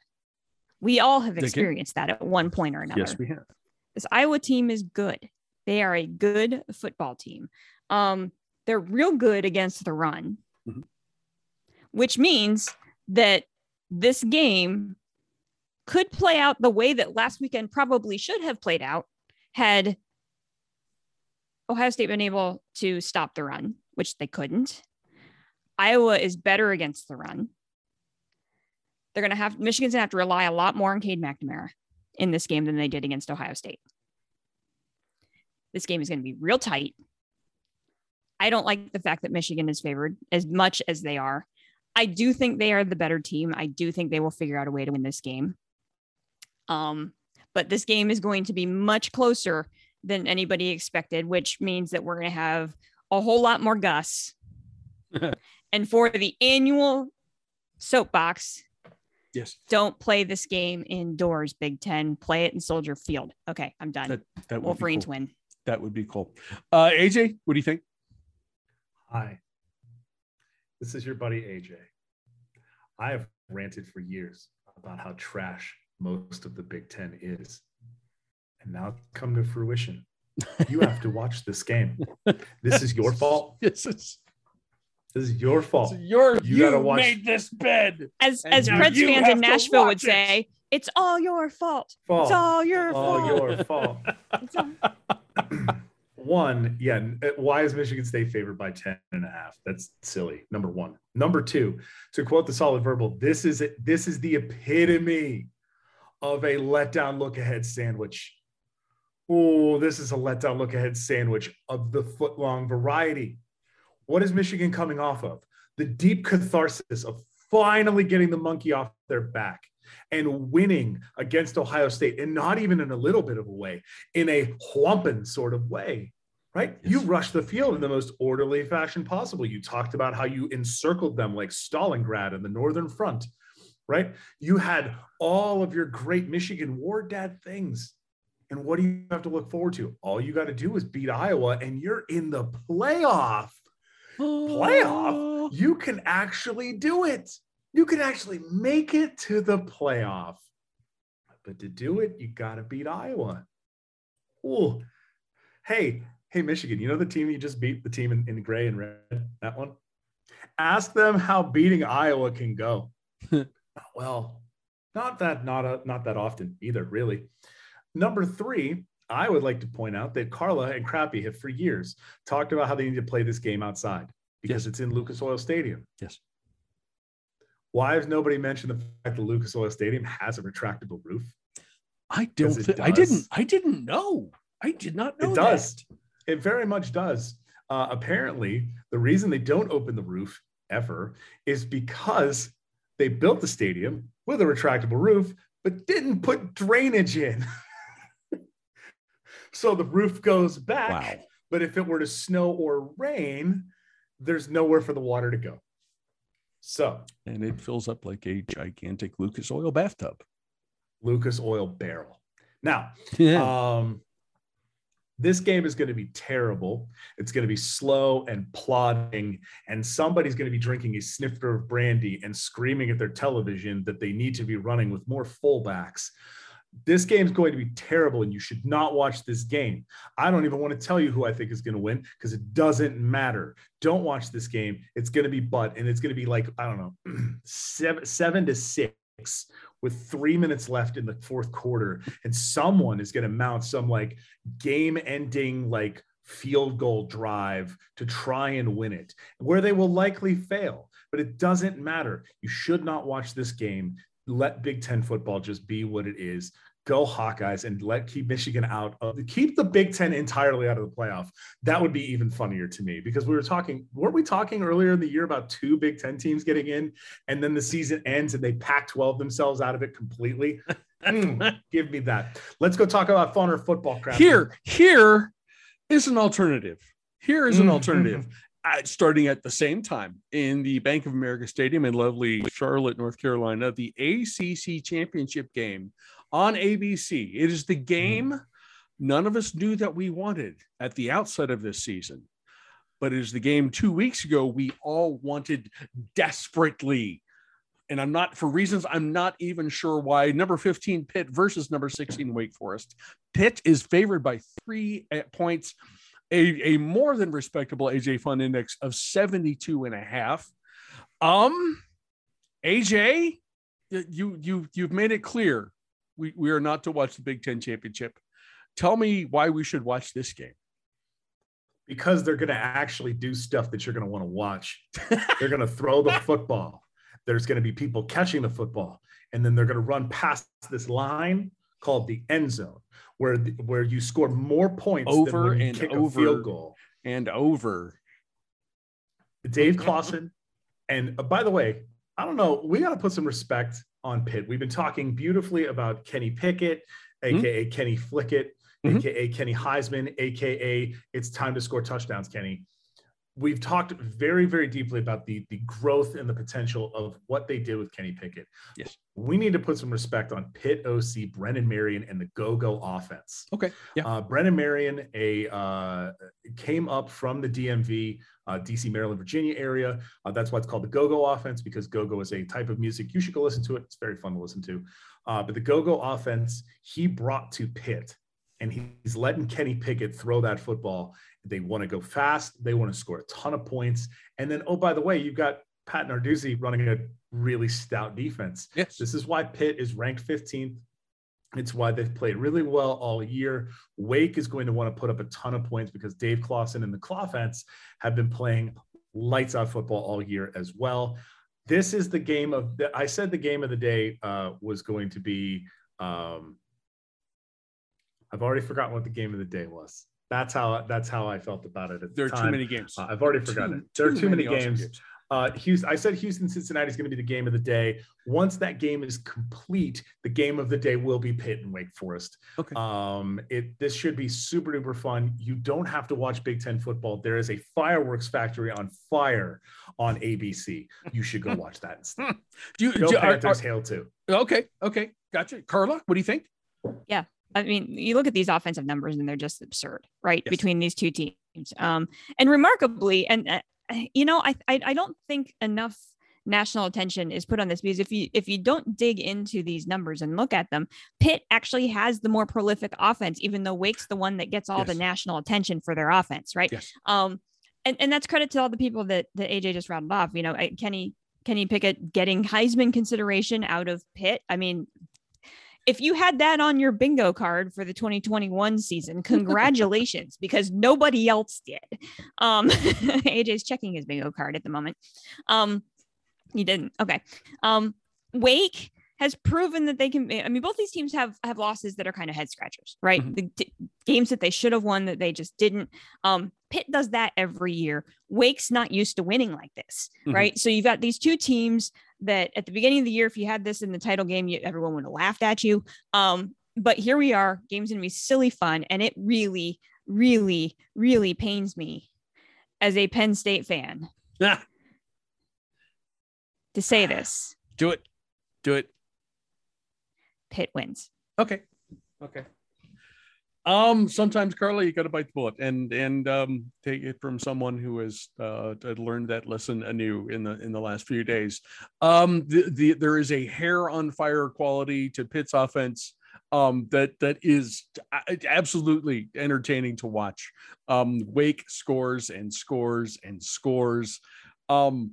We all have experienced that at one point or another. Yes, we have. This Iowa team is good. They are a good football team. Um, they're real good against the run, mm-hmm. which means that this game could play out the way that last weekend probably should have played out had Ohio State been able to stop the run, which they couldn't. Iowa is better against the run. They're going to have Michigan's going to have to rely a lot more on Cade McNamara in this game than they did against Ohio State. This game is going to be real tight. I don't like the fact that Michigan is favored as much as they are. I do think they are the better team. I do think they will figure out a way to win this game. Um, but this game is going to be much closer than anybody expected, which means that we're going to have a whole lot more Gus. and for the annual soapbox, yes, don't play this game indoors, Big Ten. Play it in Soldier Field. Okay, I'm done. That, that Wolverines cool. win. That would be cool. Uh, AJ, what do you think? Hi, this is your buddy AJ. I have ranted for years about how trash most of the Big Ten is. And now it's come to fruition. You have to watch this game. This is your fault. This is this is your fault. It's your you, you gotta watch. made this bed. As as Preds fans in Nashville would it. say, it's all your fault. fault. It's all your all fault. Your fault. all... one, yeah. Uh, why is Michigan State favored by 10 and a half? That's silly. Number one. Number two, to quote the solid verbal, this is it. This is the epitome of a letdown look ahead sandwich. Oh, this is a letdown look ahead sandwich of the foot long variety. What is Michigan coming off of? The deep catharsis of finally getting the monkey off their back and winning against Ohio State, and not even in a little bit of a way, in a whumping sort of way right? Yes. You rushed the field in the most orderly fashion possible. You talked about how you encircled them like Stalingrad in the Northern Front, right? You had all of your great Michigan war dad things. And what do you have to look forward to? All you got to do is beat Iowa, and you're in the playoff. Playoff? Oh. You can actually do it. You can actually make it to the playoff. But to do it, you got to beat Iowa. Oh, hey, hey, Michigan, you know the team you just beat, the team in, in gray and red, that one? Ask them how beating Iowa can go. well, not that, not a, not that often either, really. Number three, I would like to point out that Carla and Crappy have for years talked about how they need to play this game outside because yes. it's in Lucas Oil Stadium. Yes. Why has nobody mentioned the fact that Lucas Oil Stadium has a retractable roof? I don't. Th- I didn't. I didn't know. I did not know. It does. That. It very much does. Uh, apparently, the reason they don't open the roof ever is because they built the stadium with a retractable roof, but didn't put drainage in. so the roof goes back. Wow. But if it were to snow or rain, there's nowhere for the water to go. So, and it fills up like a gigantic Lucas oil bathtub. Lucas oil barrel. Now, Yeah. um, this game is going to be terrible. It's going to be slow and plodding, and somebody's going to be drinking a snifter of brandy and screaming at their television that they need to be running with more fullbacks. This game is going to be terrible, and you should not watch this game. I don't even want to tell you who I think is going to win because it doesn't matter. Don't watch this game. It's going to be butt, and it's going to be like I don't know, seven, seven to six with three minutes left in the fourth quarter, and someone is going to mount some like game ending, like field goal drive to try and win it, where they will likely fail. But it doesn't matter. You should not watch this game. Let Big Ten football just be what it is. Go Hawkeyes and let keep Michigan out of keep the Big Ten entirely out of the playoff. That would be even funnier to me because we were talking, weren't we talking earlier in the year about two Big Ten teams getting in and then the season ends and they Pac 12 themselves out of it completely? Mm, give me that. Let's go talk about funner football crap. here, here is an alternative. Here is an Mm, alternative. Starting at the same time in the Bank of America Stadium in lovely Charlotte, North Carolina, the ACC championship game on ABC. It is the mm-hmm. game none of us knew that we wanted at the outset of this season, but it is the game two weeks ago we all wanted desperately. And I'm not, for reasons I'm not even sure why, number 15 Pitt versus number 16 Wake Forest. Pitt is favored by three points, a, a more than respectable AJ Fun Index of 72 and a half. Um, AJ, you you you've made it clear we, we are not to watch the Big Ten championship. Tell me why we should watch this game. because they're going to actually do stuff that you're going to want to watch. they're going to throw the football. There's going to be people catching the football, and then they're going to run past this line called the end zone, where the, where you score more points than Over and kick over. a field goal. And over. Dave Clawson, and uh, by the way, I don't know. We got to put some respect on Pitt. We've been talking beautifully about Kenny Pickett, aka Kenny Flickett, Mhm. aka Kenny Heisman, aka it's time to score touchdowns, Kenny. We've talked very, very deeply about the the growth and the potential of what they did with Kenny Pickett. Yes. We need to put some respect on Pitt OC, Brennan Marion, and the go-go offense. Okay. Yeah. Uh, Brennan Marion, a uh, came up from the DMV, uh, DC, Maryland, Virginia area. Uh, that's why it's called the go-go offense because go-go is a type of music. You should go listen to it. It's very fun to listen to. Uh, but the go-go offense he brought to Pitt, and he's letting Kenny Pickett throw that football. They want to go fast. They want to score a ton of points. And then, oh, by the way, you've got Pat Narduzzi running a really stout defense. Yes. This is why Pitt is ranked 15th. It's why they've played really well all year. Wake is going to want to put up a ton of points because Dave Clawson and the Clawfence have been playing lights out football all year as well. This is the game of the, I said the game of the day uh, was going to be. Um, I've already forgotten what the game of the day was. That's how that's how I felt about it at the There are too many games. Uh, I've already forgotten. it. There are too many, awesome games. Uh, Houston, I said Houston Cincinnati is going to be the game of the day. Once that game is complete, the game of the day will be Pitt and Wake Forest. Okay. Um, it this should be super duper fun. You don't have to watch Big Ten football. There is a fireworks factory on fire on ABC. You should go watch that. instead. Do you, Go do, are- Panthers, hail too. okay. Okay. Gotcha. Carla, what do you think? I mean, you look at these offensive numbers and they're just absurd, right? Yes. Between these two teams. Um, and remarkably, and uh, you know, I, I I don't think enough national attention is put on this because if you if you don't dig into these numbers and look at them, Pitt actually has the more prolific offense, even though Wake's the one that gets all the national attention for their offense, right? Yes. Um, and, and that's credit to all the people that that AJ just rattled off. You know, Kenny Kenny Pickett getting Heisman consideration out of Pitt. I mean, if you had that on your bingo card for the 2021 season, congratulations, because nobody else did. Um, AJ's checking his bingo card at the moment. Um, he didn't. Okay. Um, Wake has proven that they can. I mean, both these teams have have losses that are kind of head scratchers, right? Mhm. The d- games that they should have won that they just didn't. Um, Pitt does that every year. Wake's not used to winning like this, Mhm. right? So you've got these two teams that at the beginning of the year, if you had this in the title game, you, everyone would have laughed at you. Um, but here we are. Game's gonna be silly fun, and it really, really, really pains me as a Penn State fan Yeah. to say this. Do it. Do it. Pitt wins. Okay. Okay. Um, sometimes Carly, you got to bite the bullet and and um, take it from someone who has uh, learned that lesson anew in the in the last few days. Um, the, the there is a hair on fire quality to Pitt's offense um, that that is absolutely entertaining to watch. Um, Wake scores and scores and scores. Um,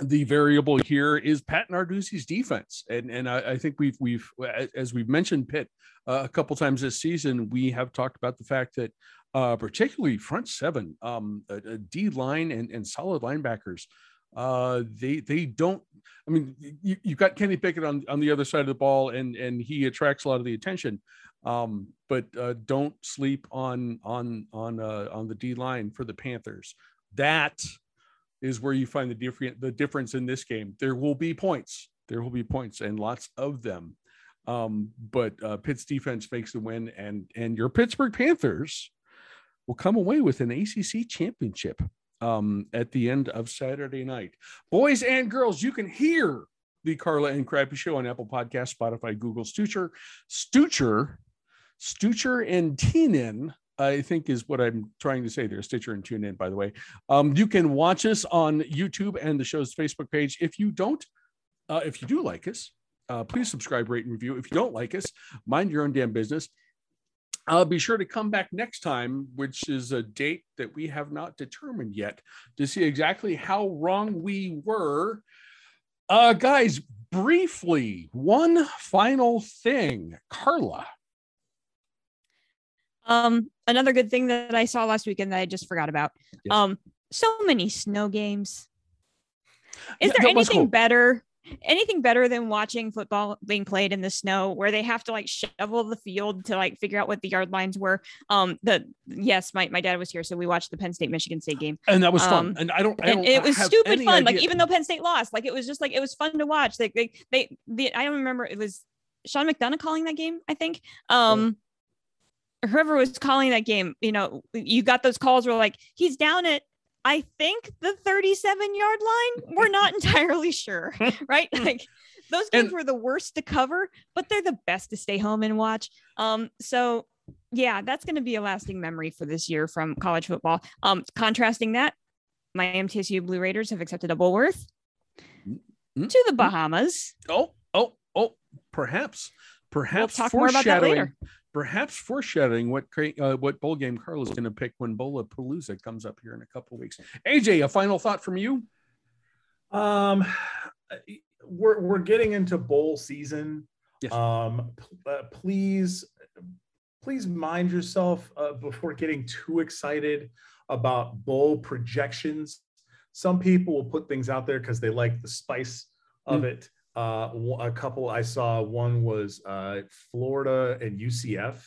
the variable here is Pat Narduzzi's defense, and and I, I, think we've we've as we've mentioned Pitt uh, a couple times this season, we have talked about the fact that uh, particularly front seven, um, a, a D line and, and solid linebackers, uh, they they don't. I mean, you, you've got Kenny Pickett on on the other side of the ball, and and he attracts a lot of the attention. Um, but uh, don't sleep on on on uh, on the D line for the Panthers. That is where you find the different the difference in this game. There will be points. There will be points and lots of them. Um, but uh, Pitt's defense makes the win, and and your Pittsburgh Panthers will come away with an ACC championship um, at the end of Saturday night. Boys and girls, you can hear the Carla and Crappy Show on Apple Podcast, Spotify, Google, Stitcher, Stitcher, Stitcher, and TuneIn I think is what I'm trying to say there. Stitcher and tune in, by the way. Um, you can watch us on YouTube and the show's Facebook page. If you don't, uh, if you do like us, uh, please subscribe, rate, and review. If you don't like us, mind your own damn business. Uh, be sure to come back next time, which is a date that we have not determined yet, to see exactly how wrong we were. Uh, guys, briefly, one final thing. Carla, um, another good thing that I saw last weekend that I just forgot about. Um, so many snow games. Is there anything better? Anything better than watching football being played in the snow where they have to like shovel the field to like figure out what the yard lines were? Um, the yes, my, my dad was here, so we watched the Penn State Michigan State game. And that was fun. Um, and I don't, I don't it was stupid fun. Idea. Like even though Penn State lost, like it was just like it was fun to watch. Like they they the I don't remember it was Sean McDonough calling that game, I think. Um whoever was calling that game, you know, you got those calls where like he's down at I think the 37 yard line. We're not entirely sure, right? Like those games and, were the worst to cover, but they're the best to stay home and watch. Um, so yeah, that's going to be a lasting memory for this year from college football. Um, contrasting that, my MTSU Blue Raiders have accepted a Bulworth mm-hmm. to the Bahamas. Oh, oh, oh, perhaps, perhaps we'll talk more about that later perhaps foreshadowing what uh, what bowl game Carla's is going to pick when Bowlapalooza comes up here in a couple weeks. AJ, a final thought from you? Um, we're we're getting into bowl season. Yes. Um, uh, please, please mind yourself uh, before getting too excited about bowl projections. Some people will put things out there because they like the spice of mm. it. Uh, a couple I saw, one was uh, Florida and UCF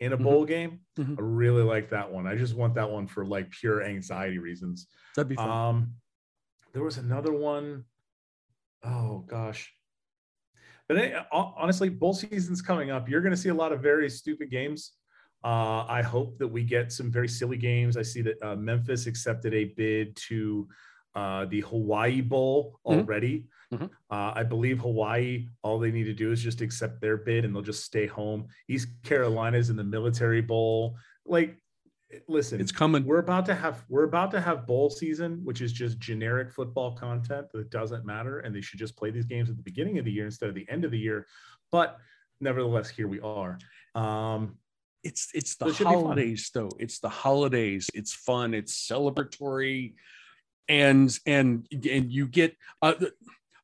in a mm-hmm. bowl game. Mm-hmm. I really like that one. I just want that one for like pure anxiety reasons. That'd be fun. Um, there was another one. Oh gosh. But it, honestly, bowl season's coming up. You're going to see a lot of very stupid games. Uh, I hope that we get some very silly games. I see that uh, Memphis accepted a bid to uh, the Hawaii Bowl mm-hmm. already. Mm-hmm. Uh, I believe Hawaii, all they need to do is just accept their bid and they'll just stay home. East Carolina's in the military bowl. Like, listen, it's coming. We're about to have we're about to have bowl season, which is just generic football content that doesn't matter, and they should just play these games at the beginning of the year instead of the end of the year. But nevertheless, here we are. Um, it's it's the holidays though. It's the holidays. It's fun. It's celebratory, and and and you get. Uh,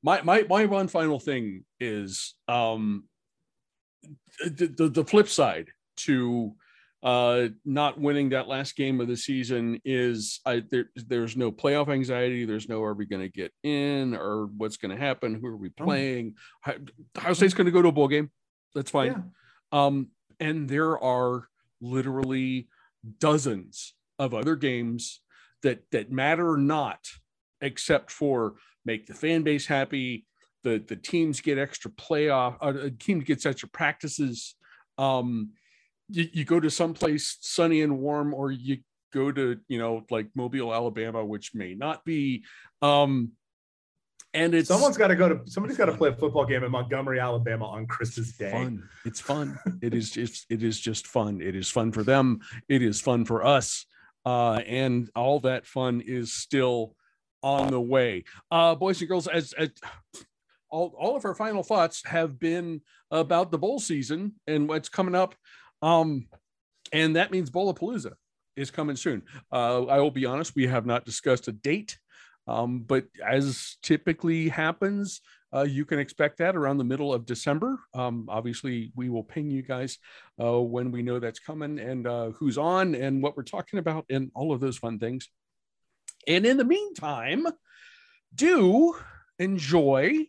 my my my one final thing is um the, the, the flip side to uh not winning that last game of the season is I there, there's no playoff anxiety there's no are we going to get in or what's going to happen who are we oh. playing oh. Ohio State's going to go to a bowl game that's fine yeah. um and there are literally dozens of other games that that matter not except for make the fan base happy. The the teams get extra playoff. Uh, the team gets extra practices. Um, you, you go to someplace sunny and warm, or you go to you know like Mobile, Alabama, which may not be. Um, and it's someone's got to go to somebody's got to play a football game in Montgomery, Alabama on Christmas Day. Fun. It's fun. it is just it is just fun. It is fun for them. It is fun for us. Uh, and all that fun is still on the way. Uh, boys and girls, as, as all, all of our final thoughts have been about the bowl season and what's coming up. Um, and that means Bowlapalooza is coming soon. Uh, I will be honest, we have not discussed a date, um, but as typically happens, uh, you can expect that around the middle of December. Um, obviously, we will ping you guys uh, when we know that's coming and uh, who's on and what we're talking about and all of those fun things. And in the meantime, do enjoy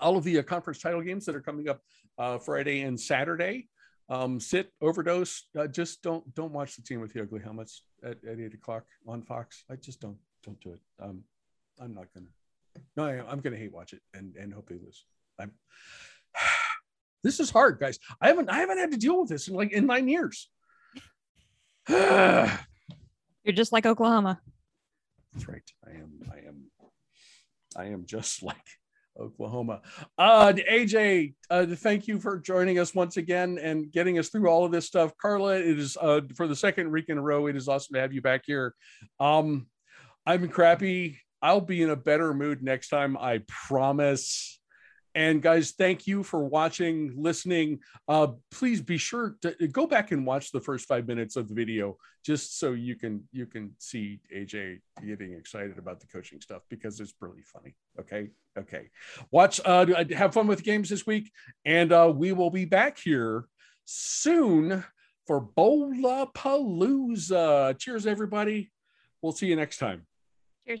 all of the uh, conference title games that are coming up uh, Friday and Saturday um, sit overdose uh, just don't don't watch the team with the ugly helmets at, at eight o'clock on fox i just don't don't do it um, i'm not gonna no I, i'm gonna hate watch it and and hope they lose i'm this is hard guys i haven't i haven't had to deal with this in like in nine years you're just like oklahoma that's right i am i am i am just like Oklahoma. Uh, AJ, uh, thank you for joining us once again and getting us through all of this stuff. Carla, it is uh, for the second week in a row. It is awesome to have you back here. Um, I'm crappy. I'll be in a better mood next time. I promise. And guys, thank you for watching, listening. Uh, please be sure to go back and watch the first five minutes of the video, just so you can you can see AJ getting excited about the coaching stuff because it's really funny. Okay, okay. Watch, uh, have fun with games this week, and uh, we will be back here soon for Bowlapalooza. Cheers, everybody. We'll see you next time. Cheers.